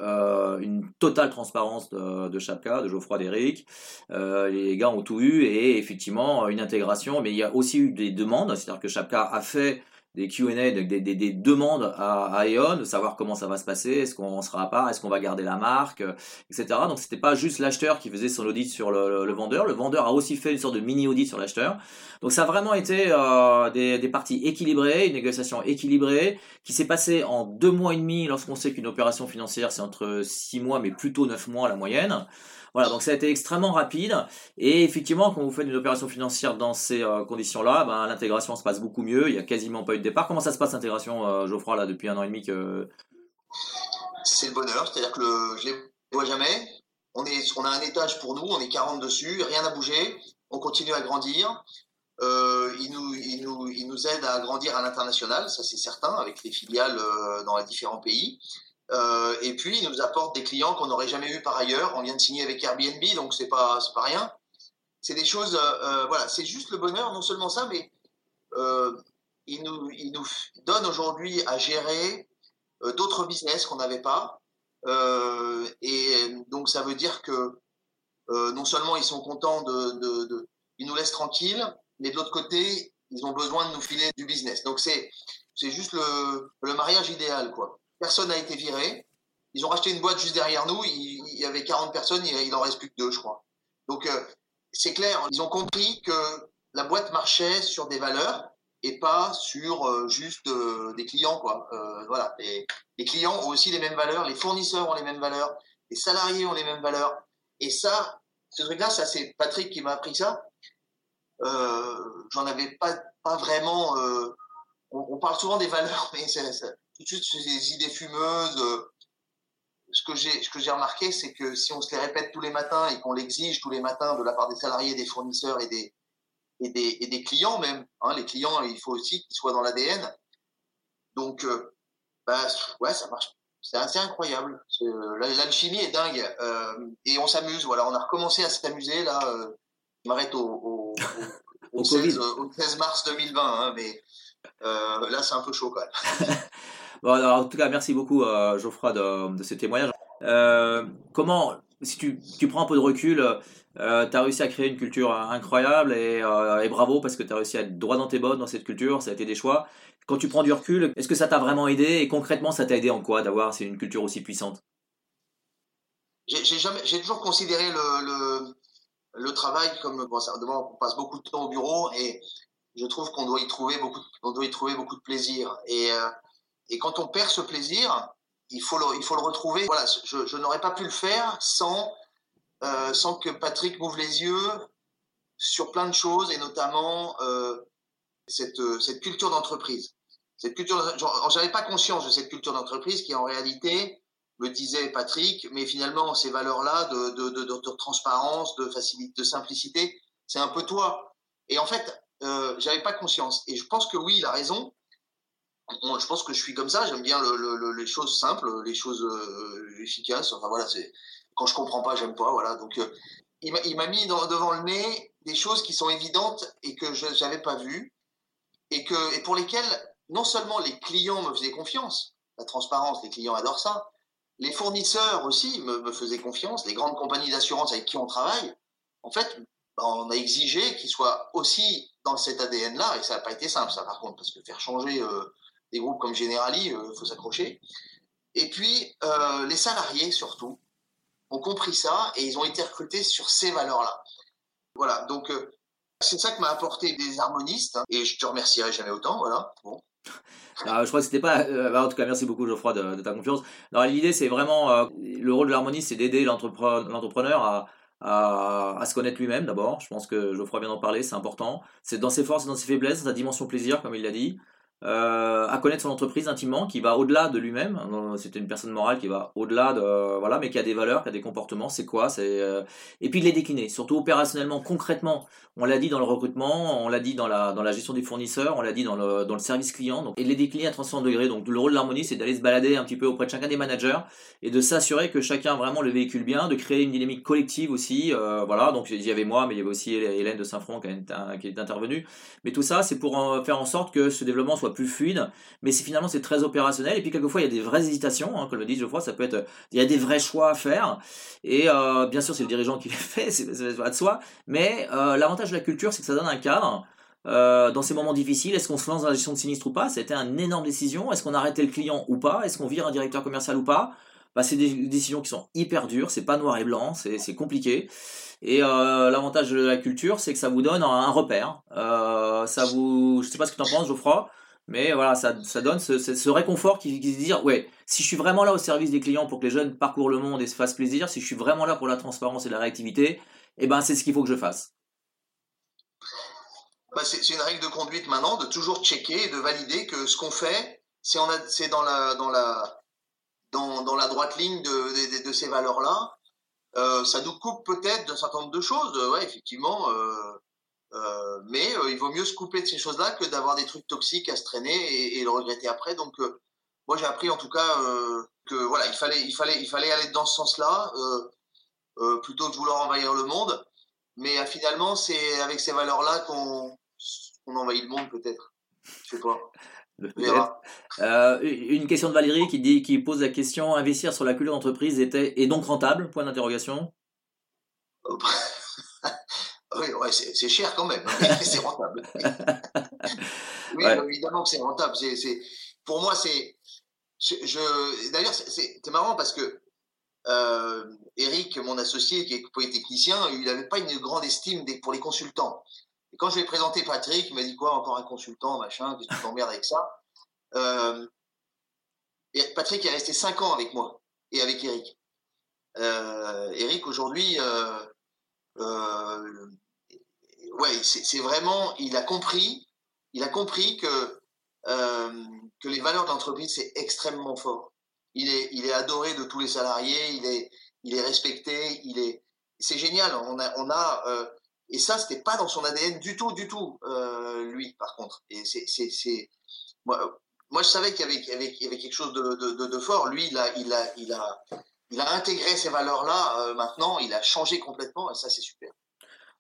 une totale transparence de, de Chapka, de Geoffroy d'Eric. les gars ont tout eu et effectivement une intégration, mais il y a aussi eu des demandes, c'est-à-dire que Chapka a fait des Q&A, des, des, des, demandes à, à de savoir comment ça va se passer, est-ce qu'on sera à part, est-ce qu'on va garder la marque, euh, etc. Donc c'était pas juste l'acheteur qui faisait son audit sur le, le, vendeur, le vendeur a aussi fait une sorte de mini audit sur l'acheteur. Donc ça a vraiment été euh, des, des parties équilibrées, une négociation équilibrée qui s'est passée en deux mois et demi lorsqu'on sait qu'une opération financière c'est entre six mois mais plutôt neuf mois la moyenne. Voilà, donc ça a été extrêmement rapide. Et effectivement, quand vous faites une opération financière dans ces euh, conditions-là, ben, l'intégration se passe beaucoup mieux. Il n'y a quasiment pas eu de départ. Comment ça se passe l'intégration, euh, Geoffroy, là, depuis un an et demi que...
C'est le bonheur, c'est-à-dire que je ne les vois jamais. On, est, on a un étage pour nous, on est 40 dessus, rien n'a bougé, on continue à grandir. Euh, il, nous, il, nous, il nous aide à grandir à l'international, ça c'est certain, avec les filiales euh, dans les différents pays. Euh, et puis, il nous apporte des clients qu'on n'aurait jamais eu par ailleurs. On vient de signer avec Airbnb, donc c'est pas, pas rien. C'est des choses, euh, euh, voilà, c'est juste le bonheur, non seulement ça, mais euh, il, nous, il nous donne aujourd'hui à gérer euh, d'autres business qu'on n'avait pas. Et donc, ça veut dire que non seulement ils sont contents de, de, de, ils nous laissent tranquilles, mais de l'autre côté, ils ont besoin de nous filer du business. Donc, c'est, c'est juste le, le mariage idéal, quoi. Personne n'a été viré. Ils ont racheté une boîte juste derrière nous. Il, y avait 40 personnes, il n'en reste plus que deux, je crois. Donc, euh, c'est clair, ils ont compris que la boîte marchait sur des valeurs et pas sur euh, juste euh, des clients, quoi. Voilà. Les, clients ont aussi les mêmes valeurs, les fournisseurs ont les mêmes valeurs, les salariés ont les mêmes valeurs. Et ça, ce truc-là, ça c'est Patrick qui m'a appris ça. J'en avais pas, vraiment. On, parle souvent des valeurs, [laughs] mais ça, tout de suite ces idées fumeuses. Euh, ce que j'ai, ce que j'ai remarqué, c'est que si on se les répète tous les matins et qu'on l'exige tous les matins de la part des salariés, des fournisseurs et des, et des, et des clients même, hein, les clients, il faut aussi qu'ils soient dans l'ADN. Donc, euh, bah, ouais, ça marche. C'est assez incroyable. L'alchimie est dingue. Euh, et on s'amuse. Voilà, on a recommencé à s'amuser. Là, euh, je m'arrête au, au, au, [laughs] au 16, 16, mars 2020. Hein, mais euh, là, c'est un peu chaud quand même. [laughs]
Bon, en tout cas, merci beaucoup, euh, Geoffroy, de, de ce témoignage. Euh, comment, si tu, tu, prends un peu de recul, euh, tu as réussi à créer une culture incroyable et, euh, bravo parce que tu as réussi à être droit dans tes bottes dans cette culture, ça a été des choix. Quand tu prends du recul, est-ce que ça t'a vraiment aidé et concrètement, ça t'a aidé en quoi d'avoir une culture aussi puissante?
J'ai toujours considéré le, le, travail comme bon, ça, on passe beaucoup de temps au bureau et je trouve qu'on doit y trouver beaucoup, doit y trouver beaucoup de plaisir et et quand on perd ce plaisir, il faut le, retrouver. Voilà, je, n'aurais pas pu le faire sans, euh, sans que Patrick m'ouvre les yeux sur plein de choses et notamment euh, cette, cette culture d'entreprise. Cette culture, j'avais pas conscience de cette culture d'entreprise qui en réalité, me disait Patrick, mais finalement ces valeurs-là de, transparence, de simplicité, c'est un peu toi. Et en fait, euh, j'avais pas conscience. Et je pense que oui, il a raison je pense que je suis comme ça. J'aime bien le, le, les choses simples, les choses euh, efficaces. Enfin voilà, c'est quand je comprends pas, j'aime pas. Voilà. Donc euh, il m'a mis devant le nez des choses qui sont évidentes et que je n'avais pas vues et que et pour lesquelles non seulement les clients me faisaient confiance, la transparence, les clients adorent ça. Les fournisseurs aussi me, me faisaient confiance. Les grandes compagnies d'assurance avec qui on travaille, en fait, bah, on a exigé qu'ils soient aussi dans cet ADN-là, et ça n'a pas été simple, ça par contre, parce que faire changer euh, des groupes comme Generali, il euh, faut s'accrocher. Et puis, euh, les salariés, surtout, ont compris ça et ils ont été recrutés sur ces valeurs-là. Voilà, donc euh, c'est ça que m'a apporté des harmonistes hein, et je te remercierai jamais autant, voilà. Bon.
Alors, [laughs] je crois que c'était pas. Euh, en tout cas, merci beaucoup Geoffroy de, ta confiance. L'idée, c'est vraiment le rôle de l'harmoniste, c'est d'aider l'entrepreneur à, à, se connaître lui-même d'abord. Je pense que Geoffroy vient d'en parler, c'est important. C'est dans ses forces dans ses faiblesses, dans sa dimension plaisir, comme il l'a dit. Euh, à connaître son entreprise intimement, qui va au-delà de lui-même. C'était une personne morale qui va au-delà de voilà, mais qui a des valeurs, qui a des comportements. C'est quoi C'est euh, et puis de les décliner, surtout opérationnellement, concrètement. On l'a dit dans le recrutement, on l'a dit dans la dans la gestion des fournisseurs, on l'a dit dans le dans le service client. Donc et de les décliner à 360 degrés. Donc le rôle de l'harmonie, c'est d'aller se balader un petit peu auprès de chacun des managers et de s'assurer que chacun vraiment le véhicule bien, de créer une dynamique collective aussi. Euh, voilà. Donc il y avait moi, mais il y avait aussi Hélène de Saint-Front qui, qui est intervenue. Mais tout ça, c'est pour faire en sorte que ce développement soit plus fluide mais finalement c'est très opérationnel. Et puis quelquefois il y a des vraies hésitations, hein, comme le dit Geoffroy, ça peut être, il y a des vrais choix à faire. Et euh, bien sûr c'est le dirigeant qui [laughs] les fait, c'est pas de soi. Mais euh, l'avantage de la culture, c'est que ça donne un cadre. Euh, dans ces moments difficiles, est-ce qu'on se lance dans la gestion de sinistre ou pas? C'était une énorme décision. Est-ce qu'on arrêtait le client ou pas? Est-ce qu'on vire un directeur commercial ou pas? Bah, C'est des décisions qui sont hyper dures, c'est pas noir et blanc, c'est compliqué. Et l'avantage de la culture, c'est que ça vous donne un, repère. Euh, ça vous, je sais pas ce que tu en penses, Geoffroy, mais voilà, ça, donne ce, réconfort qui, se dit, ouais, si je suis vraiment là au service des clients pour que les jeunes parcourent le monde et se fassent plaisir, si je suis vraiment là pour la transparence et la réactivité, eh ben c'est ce qu'il faut que je fasse.
Bah, c'est une règle de conduite maintenant de toujours checker et de valider que ce qu'on fait, c'est dans la, dans, la, droite ligne de ces valeurs-là. Euh, ça nous coupe peut-être d'un certain nombre de choses. Ouais, effectivement, euh, euh, mais euh, il vaut mieux se couper de ces choses-là que d'avoir des trucs toxiques à se traîner et, et le regretter après. Donc, euh, moi, j'ai appris en tout cas que voilà, il fallait, il fallait, il fallait aller dans ce sens-là plutôt que de vouloir envahir le monde. Mais finalement, c'est avec ces valeurs-là qu'on on envahit le monde peut-être. Je sais pas.
Euh, une question de Valérie qui dit, qui pose la question investir sur la culture d'entreprise était est donc rentable? Point d'interrogation.
Oui, ouais, c'est cher quand même, [laughs] mais c'est rentable. [laughs] oui, évidemment que c'est rentable. C'est, pour moi, c'est. Je, D'ailleurs, c'est marrant parce que euh, Eric, mon associé, qui est polytechnicien, il n'avait pas une grande estime pour les consultants. Et quand je lui ai présenté Patrick, il m'a dit quoi, encore un consultant, machin, qu'est-ce que tu t'emmerdes avec ça? Euh, et Patrick est resté 5 ans avec moi et avec Eric. Euh, Eric, aujourd'hui, euh, ouais, c'est vraiment, il a compris, il a compris que euh, que les valeurs de l'entreprise c'est extrêmement fort. Il est, il est adoré de tous les salariés, il est, il est respecté, il est, c'est génial. On a, on a, euh, et ça c'était pas dans son ADN du tout, du tout, euh, lui par contre. Et c'est, c'est, moi, moi je savais qu'il y qu'il y avait, quelque chose de, de, de, fort. Lui, il a, il a, il a, il a intégré ces valeurs-là. Euh, maintenant, il a changé complètement, et ça c'est super.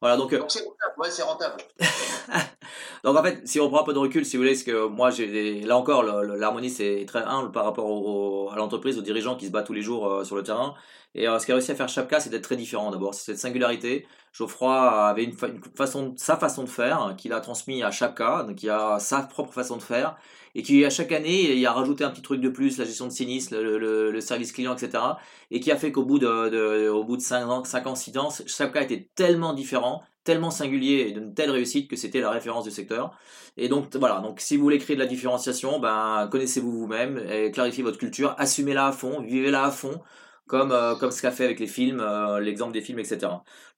Voilà, donc.
donc c'est rentable, ouais, c'est rentable. [laughs]
donc en fait, si on prend un peu de recul, si vous voulez, ce que moi, j'ai là encore, l'harmonie c'est très humble par rapport au, à l'entreprise, aux dirigeants qui se battent tous les jours euh, sur le terrain. Et euh, ce qu'a réussi à faire Chapka, c'est d'être très différent d'abord. C'est cette singularité. Geoffroy avait une, façon, sa façon de faire qu'il a transmis à Chapka, donc il a sa propre façon de faire et qui à chaque année il a rajouté un petit truc de plus, la gestion de sinistre, le, service client, etc. Et qui a fait qu'au bout de, au bout de 5 ans, 5 ans, 6 ans, cas était tellement différent, tellement singulier et d'une telle réussite que c'était la référence du secteur. Et donc voilà, donc si vous voulez créer de la différenciation, ben connaissez-vous vous-même, clarifiez votre culture, assumez-la à fond, vivez-la à fond. Comme, euh, comme ce qu'a fait avec les films, euh, l'exemple des films, etc.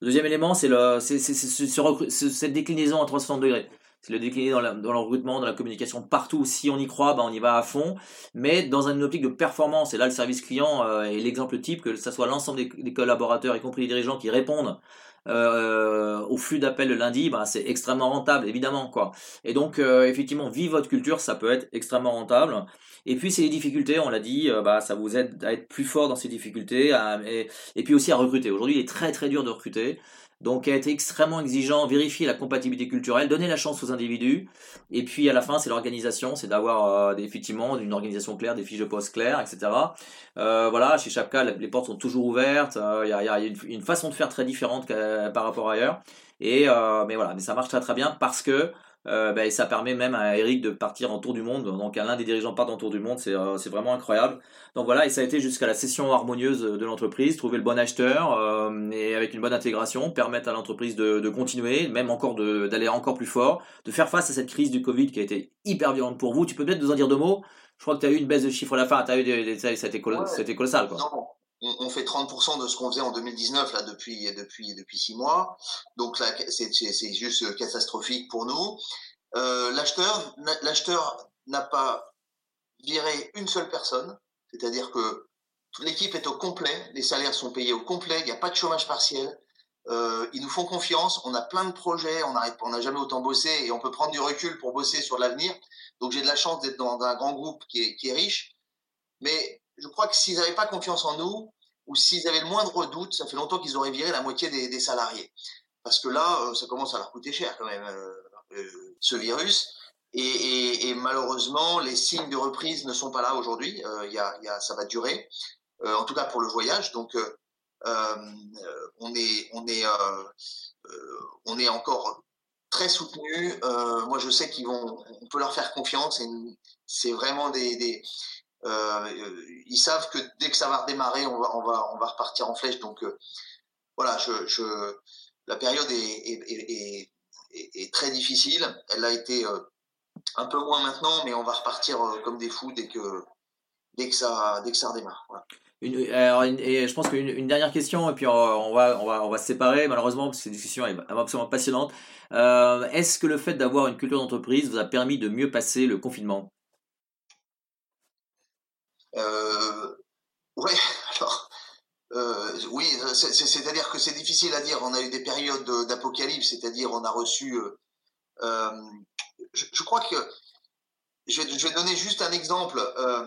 Le deuxième élément, c'est c'est, cette déclinaison à 360 degrés c'est le décliner dans, dans la communication, partout. Si on y croit, ben on y va à fond, mais dans une optique de performance. Et là, le service client euh, est l'exemple type, que ce soit l'ensemble des, collaborateurs, y compris les dirigeants, qui répondent euh, au flux d'appels le lundi, ben, c'est extrêmement rentable, évidemment. quoi. Et donc, euh, effectivement, vive votre culture, ça peut être extrêmement rentable. Et puis, c'est les difficultés, on l'a dit, bah, ça vous aide à être plus fort dans ces difficultés, et, et puis aussi à recruter. Aujourd'hui, il est très très dur de recruter. Donc, été extrêmement exigeant, vérifier la compatibilité culturelle, donner la chance aux individus. Et puis, à la fin, c'est l'organisation, c'est d'avoir euh, effectivement une organisation claire, des fiches de poste claires, etc. Euh, voilà, chez Chapka, les portes sont toujours ouvertes. Euh, il y, a, une, façon de faire très différente par rapport ailleurs. Et mais voilà, mais ça marche très très bien parce que euh, ben, ça permet même à Eric de partir en tour du monde. Donc l'un des dirigeants part en tour du monde, c'est euh, vraiment incroyable. Donc voilà, et ça a été jusqu'à la session harmonieuse de l'entreprise, trouver le bon acheteur euh, et avec une bonne intégration, permettre à l'entreprise de, de, continuer, même encore d'aller encore plus fort, de faire face à cette crise du Covid qui a été hyper violente pour vous. Tu peux peut-être nous en dire deux mots? Je crois que tu as eu une baisse de chiffre à la fin, as eu des, ça, a été colossal. Quoi.
On, fait 30% de ce qu'on faisait en 2019 là depuis depuis depuis six mois. Donc là, c'est juste catastrophique pour nous. Euh, l'acheteur l'acheteur n'a pas viré une seule personne, c'est-à-dire que l'équipe est au complet, les salaires sont payés au complet, il n'y a pas de chômage partiel. Euh, ils nous font confiance, on a plein de projets, on n'a on jamais autant bossé et on peut prendre du recul pour bosser sur l'avenir. Donc j'ai de la chance d'être dans un grand groupe qui est, qui est riche. Mais je crois que s'ils n'avaient pas confiance en nous, ou s'ils avaient le moindre doute, ça fait longtemps qu'ils auraient viré la moitié des, des salariés. Parce que là, euh, ça commence à leur coûter cher quand même, euh, euh, ce virus. Et, et, et, malheureusement, les signes de reprise ne sont pas là aujourd'hui. Euh, y a, y a, ça va durer, euh, en tout cas pour le voyage. Donc, on est, on est, on est encore très soutenu. moi, je sais qu'ils vont, on peut leur faire confiance. C'est vraiment des, des euh, ils savent que dès que ça va redémarrer, on va, repartir en flèche. Donc euh, voilà, la période est, très difficile. Elle a été euh, un peu moins maintenant, mais on va repartir comme des fous dès que, ça, redémarre.
Alors, et je pense qu'une une dernière question, et puis on, va, se séparer, malheureusement, parce que cette discussion est absolument passionnante. Euh, Est-ce que le fait d'avoir une culture d'entreprise vous a permis de mieux passer le confinement?
Euh, oui, [laughs] alors, euh, oui, c'est-à-dire que c'est difficile à dire. On a eu des périodes d'apocalypse, c'est-à-dire on a reçu. Euh, euh je, je, crois que je vais, je vais, donner juste un exemple. Euh,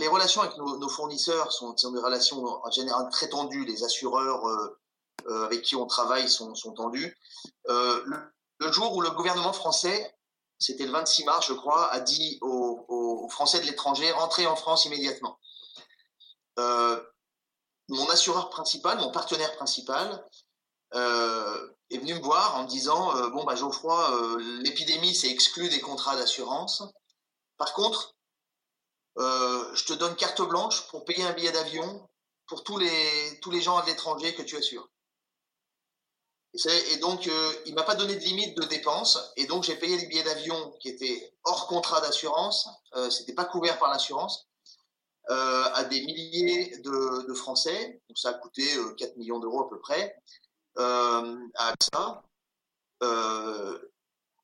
les relations avec nos, fournisseurs sont, sont, des relations en général très tendues. Les assureurs euh, avec qui on travaille sont, sont tendus. Le, le, jour où le gouvernement français c'était le 26 mars, je crois, a dit aux, Français de l'étranger rentrez en France immédiatement. Euh, mon assureur principal, mon partenaire principal, euh, est venu me voir en me disant euh, bon bah Geoffroy, l'épidémie s'est exclue des contrats d'assurance. Par contre, je te donne carte blanche pour payer un billet d'avion pour tous les tous les gens de l'étranger que tu assures. Et donc, euh, il m'a pas donné de limite de dépenses, et donc j'ai payé les billets d'avion qui étaient hors contrat d'assurance, euh, c'était pas couvert par l'assurance, euh, à des milliers de, Français. Donc ça a coûté 4 euh, millions d'euros à peu près euh, à AXA. Euh,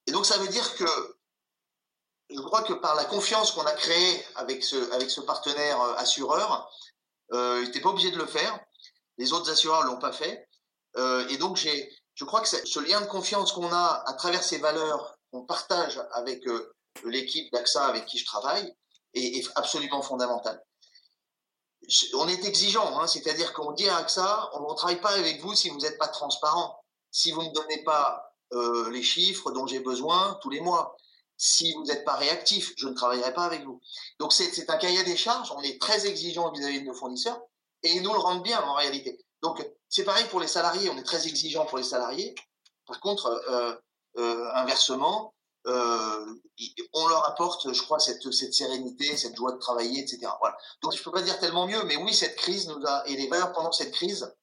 et donc ça veut dire que je crois que par la confiance qu'on a créée avec ce, avec ce partenaire assureur, il n'était pas obligé de le faire. Les autres assureurs l'ont pas fait. Et donc, j'ai, je crois que ce lien de confiance qu'on a à travers ces valeurs qu'on partage avec euh, l'équipe d'AXA avec qui je travaille est, absolument fondamental. On est exigeant, hein, c'est-à-dire qu'on dit à AXA, on ne travaille pas avec vous si vous n'êtes pas transparent, si vous ne me donnez pas euh, les chiffres dont j'ai besoin tous les mois, si vous n'êtes pas réactif, je ne travaillerai pas avec vous. Donc c'est un cahier des charges, on est très exigeant vis-à-vis -vis de nos fournisseurs et ils nous le rendent bien en réalité. Donc c'est pareil pour les salariés, on est très exigeant pour les salariés. Par contre, euh, euh, inversement, euh, on leur apporte, je crois, cette, cette, sérénité, cette joie de travailler, etc. Voilà. Donc je peux pas dire tellement mieux, mais oui, cette crise nous a et les valeurs pendant cette crise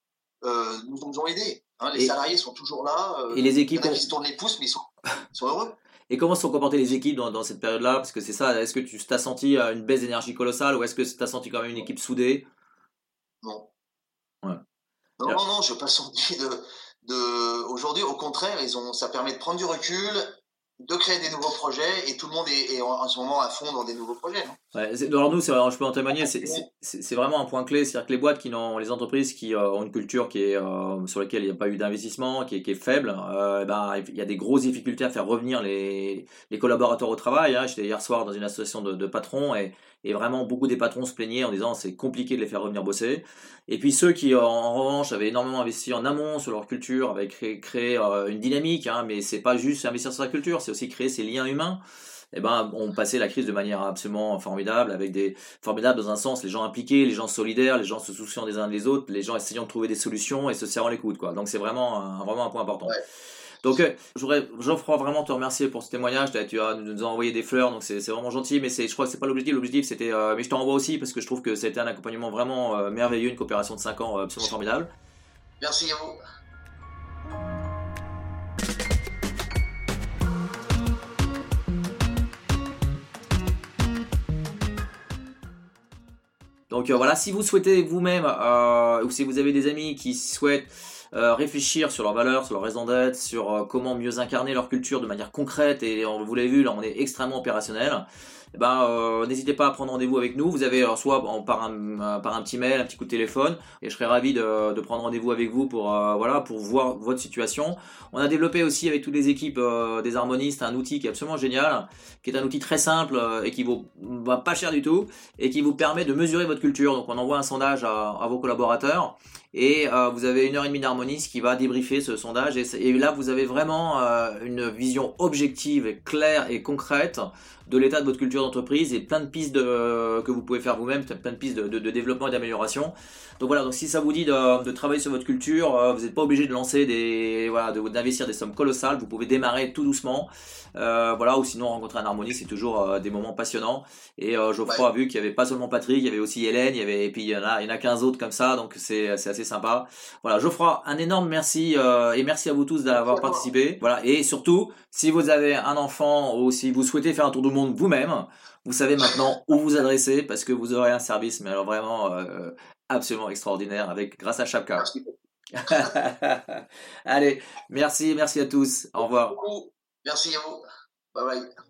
euh, nous, ont aidés. Hein, les et, salariés sont toujours là.
Euh, et les équipes,
il y en a qui se tournent les pouces, mais ils sont, ils sont heureux.
Et comment se sont comportées les équipes dans, dans cette période-là? Parce que c'est ça, est-ce que tu t'as senti une baisse d'énergie colossale ou est-ce que tu as senti quand même une équipe soudée?
Non. Non, non, non, je n'ai pas senti de, de... Aujourd'hui, au contraire, ils ont, ça permet de prendre du recul, de créer des nouveaux projets et tout le monde est, est en, ce moment à fond dans des nouveaux projets.
Non? Ouais, alors nous, je peux en témoigner, c'est vraiment un point clé, c'est-à-dire que les boîtes qui n'ont, les entreprises qui euh, ont une culture qui est euh, sur laquelle il n'y a pas eu d'investissement, qui, qui, est faible, euh, ben, il y a des grosses difficultés à faire revenir les, les collaborateurs au travail. Hein. J'étais hier soir dans une association de, de patrons et, et, vraiment beaucoup des patrons se plaignaient en disant c'est compliqué de les faire revenir bosser. Et puis ceux qui en revanche avaient énormément investi en amont sur leur culture, avaient créé, euh, une dynamique, hein, mais c'est pas juste investir sur la culture, c'est aussi créer ces liens humains. Eh ben, on passait la crise de manière absolument formidable, avec des formidables dans un sens, les gens impliqués, les gens solidaires, les gens se souciant des uns des autres, les gens essayant de trouver des solutions et se serrant les coudes, quoi. Donc c'est vraiment un, vraiment un point important. Donc, euh, Geoffroy, vraiment te remercier pour ce témoignage. Tu as nous as envoyé des fleurs, donc c'est vraiment gentil. Mais je crois que c'est pas l'objectif. L'objectif, c'était. Euh, mais je t'en envoie aussi parce que je trouve que c'était un accompagnement vraiment euh, merveilleux, une coopération de 5 ans euh, absolument formidable.
Merci à vous.
Donc voilà, si vous souhaitez vous-même, ou si vous avez des amis qui souhaitent réfléchir sur leurs valeurs, sur leur raison d'être, sur comment mieux incarner leur culture de manière concrète, et on, vous l'avez vu, là on est extrêmement opérationnel. Ben, euh, n'hésitez pas à prendre rendez-vous avec nous. Vous avez soit par, un, euh, par un petit mail, un petit coup de téléphone, et je serai ravi de, prendre rendez-vous avec vous pour, euh, voilà, pour voir votre situation. On a développé aussi avec toutes les équipes des harmonistes un outil qui est absolument génial, qui est un outil très simple et qui vaut va pas cher du tout, et qui vous permet de mesurer votre culture. Donc on envoie un sondage à, vos collaborateurs, et vous avez une heure et demie d'harmoniste qui va débriefer ce sondage, et là vous avez vraiment une vision objective, claire et concrète de l'état de votre culture d'entreprise et plein de pistes de, que vous pouvez faire vous-même, plein de pistes de, de, de développement et d'amélioration. Donc voilà, donc si ça vous dit de, travailler sur votre culture, euh, vous n'êtes pas obligé de lancer des, voilà, d'investir des sommes colossales. Vous pouvez démarrer tout doucement, euh, voilà, ou sinon rencontrer un harmonie, c'est toujours euh, des moments passionnants. Et euh, Geoffroy a vu qu'il y avait pas seulement Patrick, il y avait aussi Hélène, il y avait, et puis il y en a, il y en a 15 autres comme ça, donc c'est, c'est assez sympa. Voilà, Geoffroy, un énorme merci et merci à vous tous d'avoir participé. Voilà, et surtout, si vous avez un enfant ou si vous souhaitez faire un tour du vous-même, vous savez maintenant où vous adresser parce que vous aurez un service, mais alors vraiment euh, absolument extraordinaire avec grâce à Chapka. [laughs] Allez, merci, merci à tous. Au revoir.
Merci à vous. Bye bye.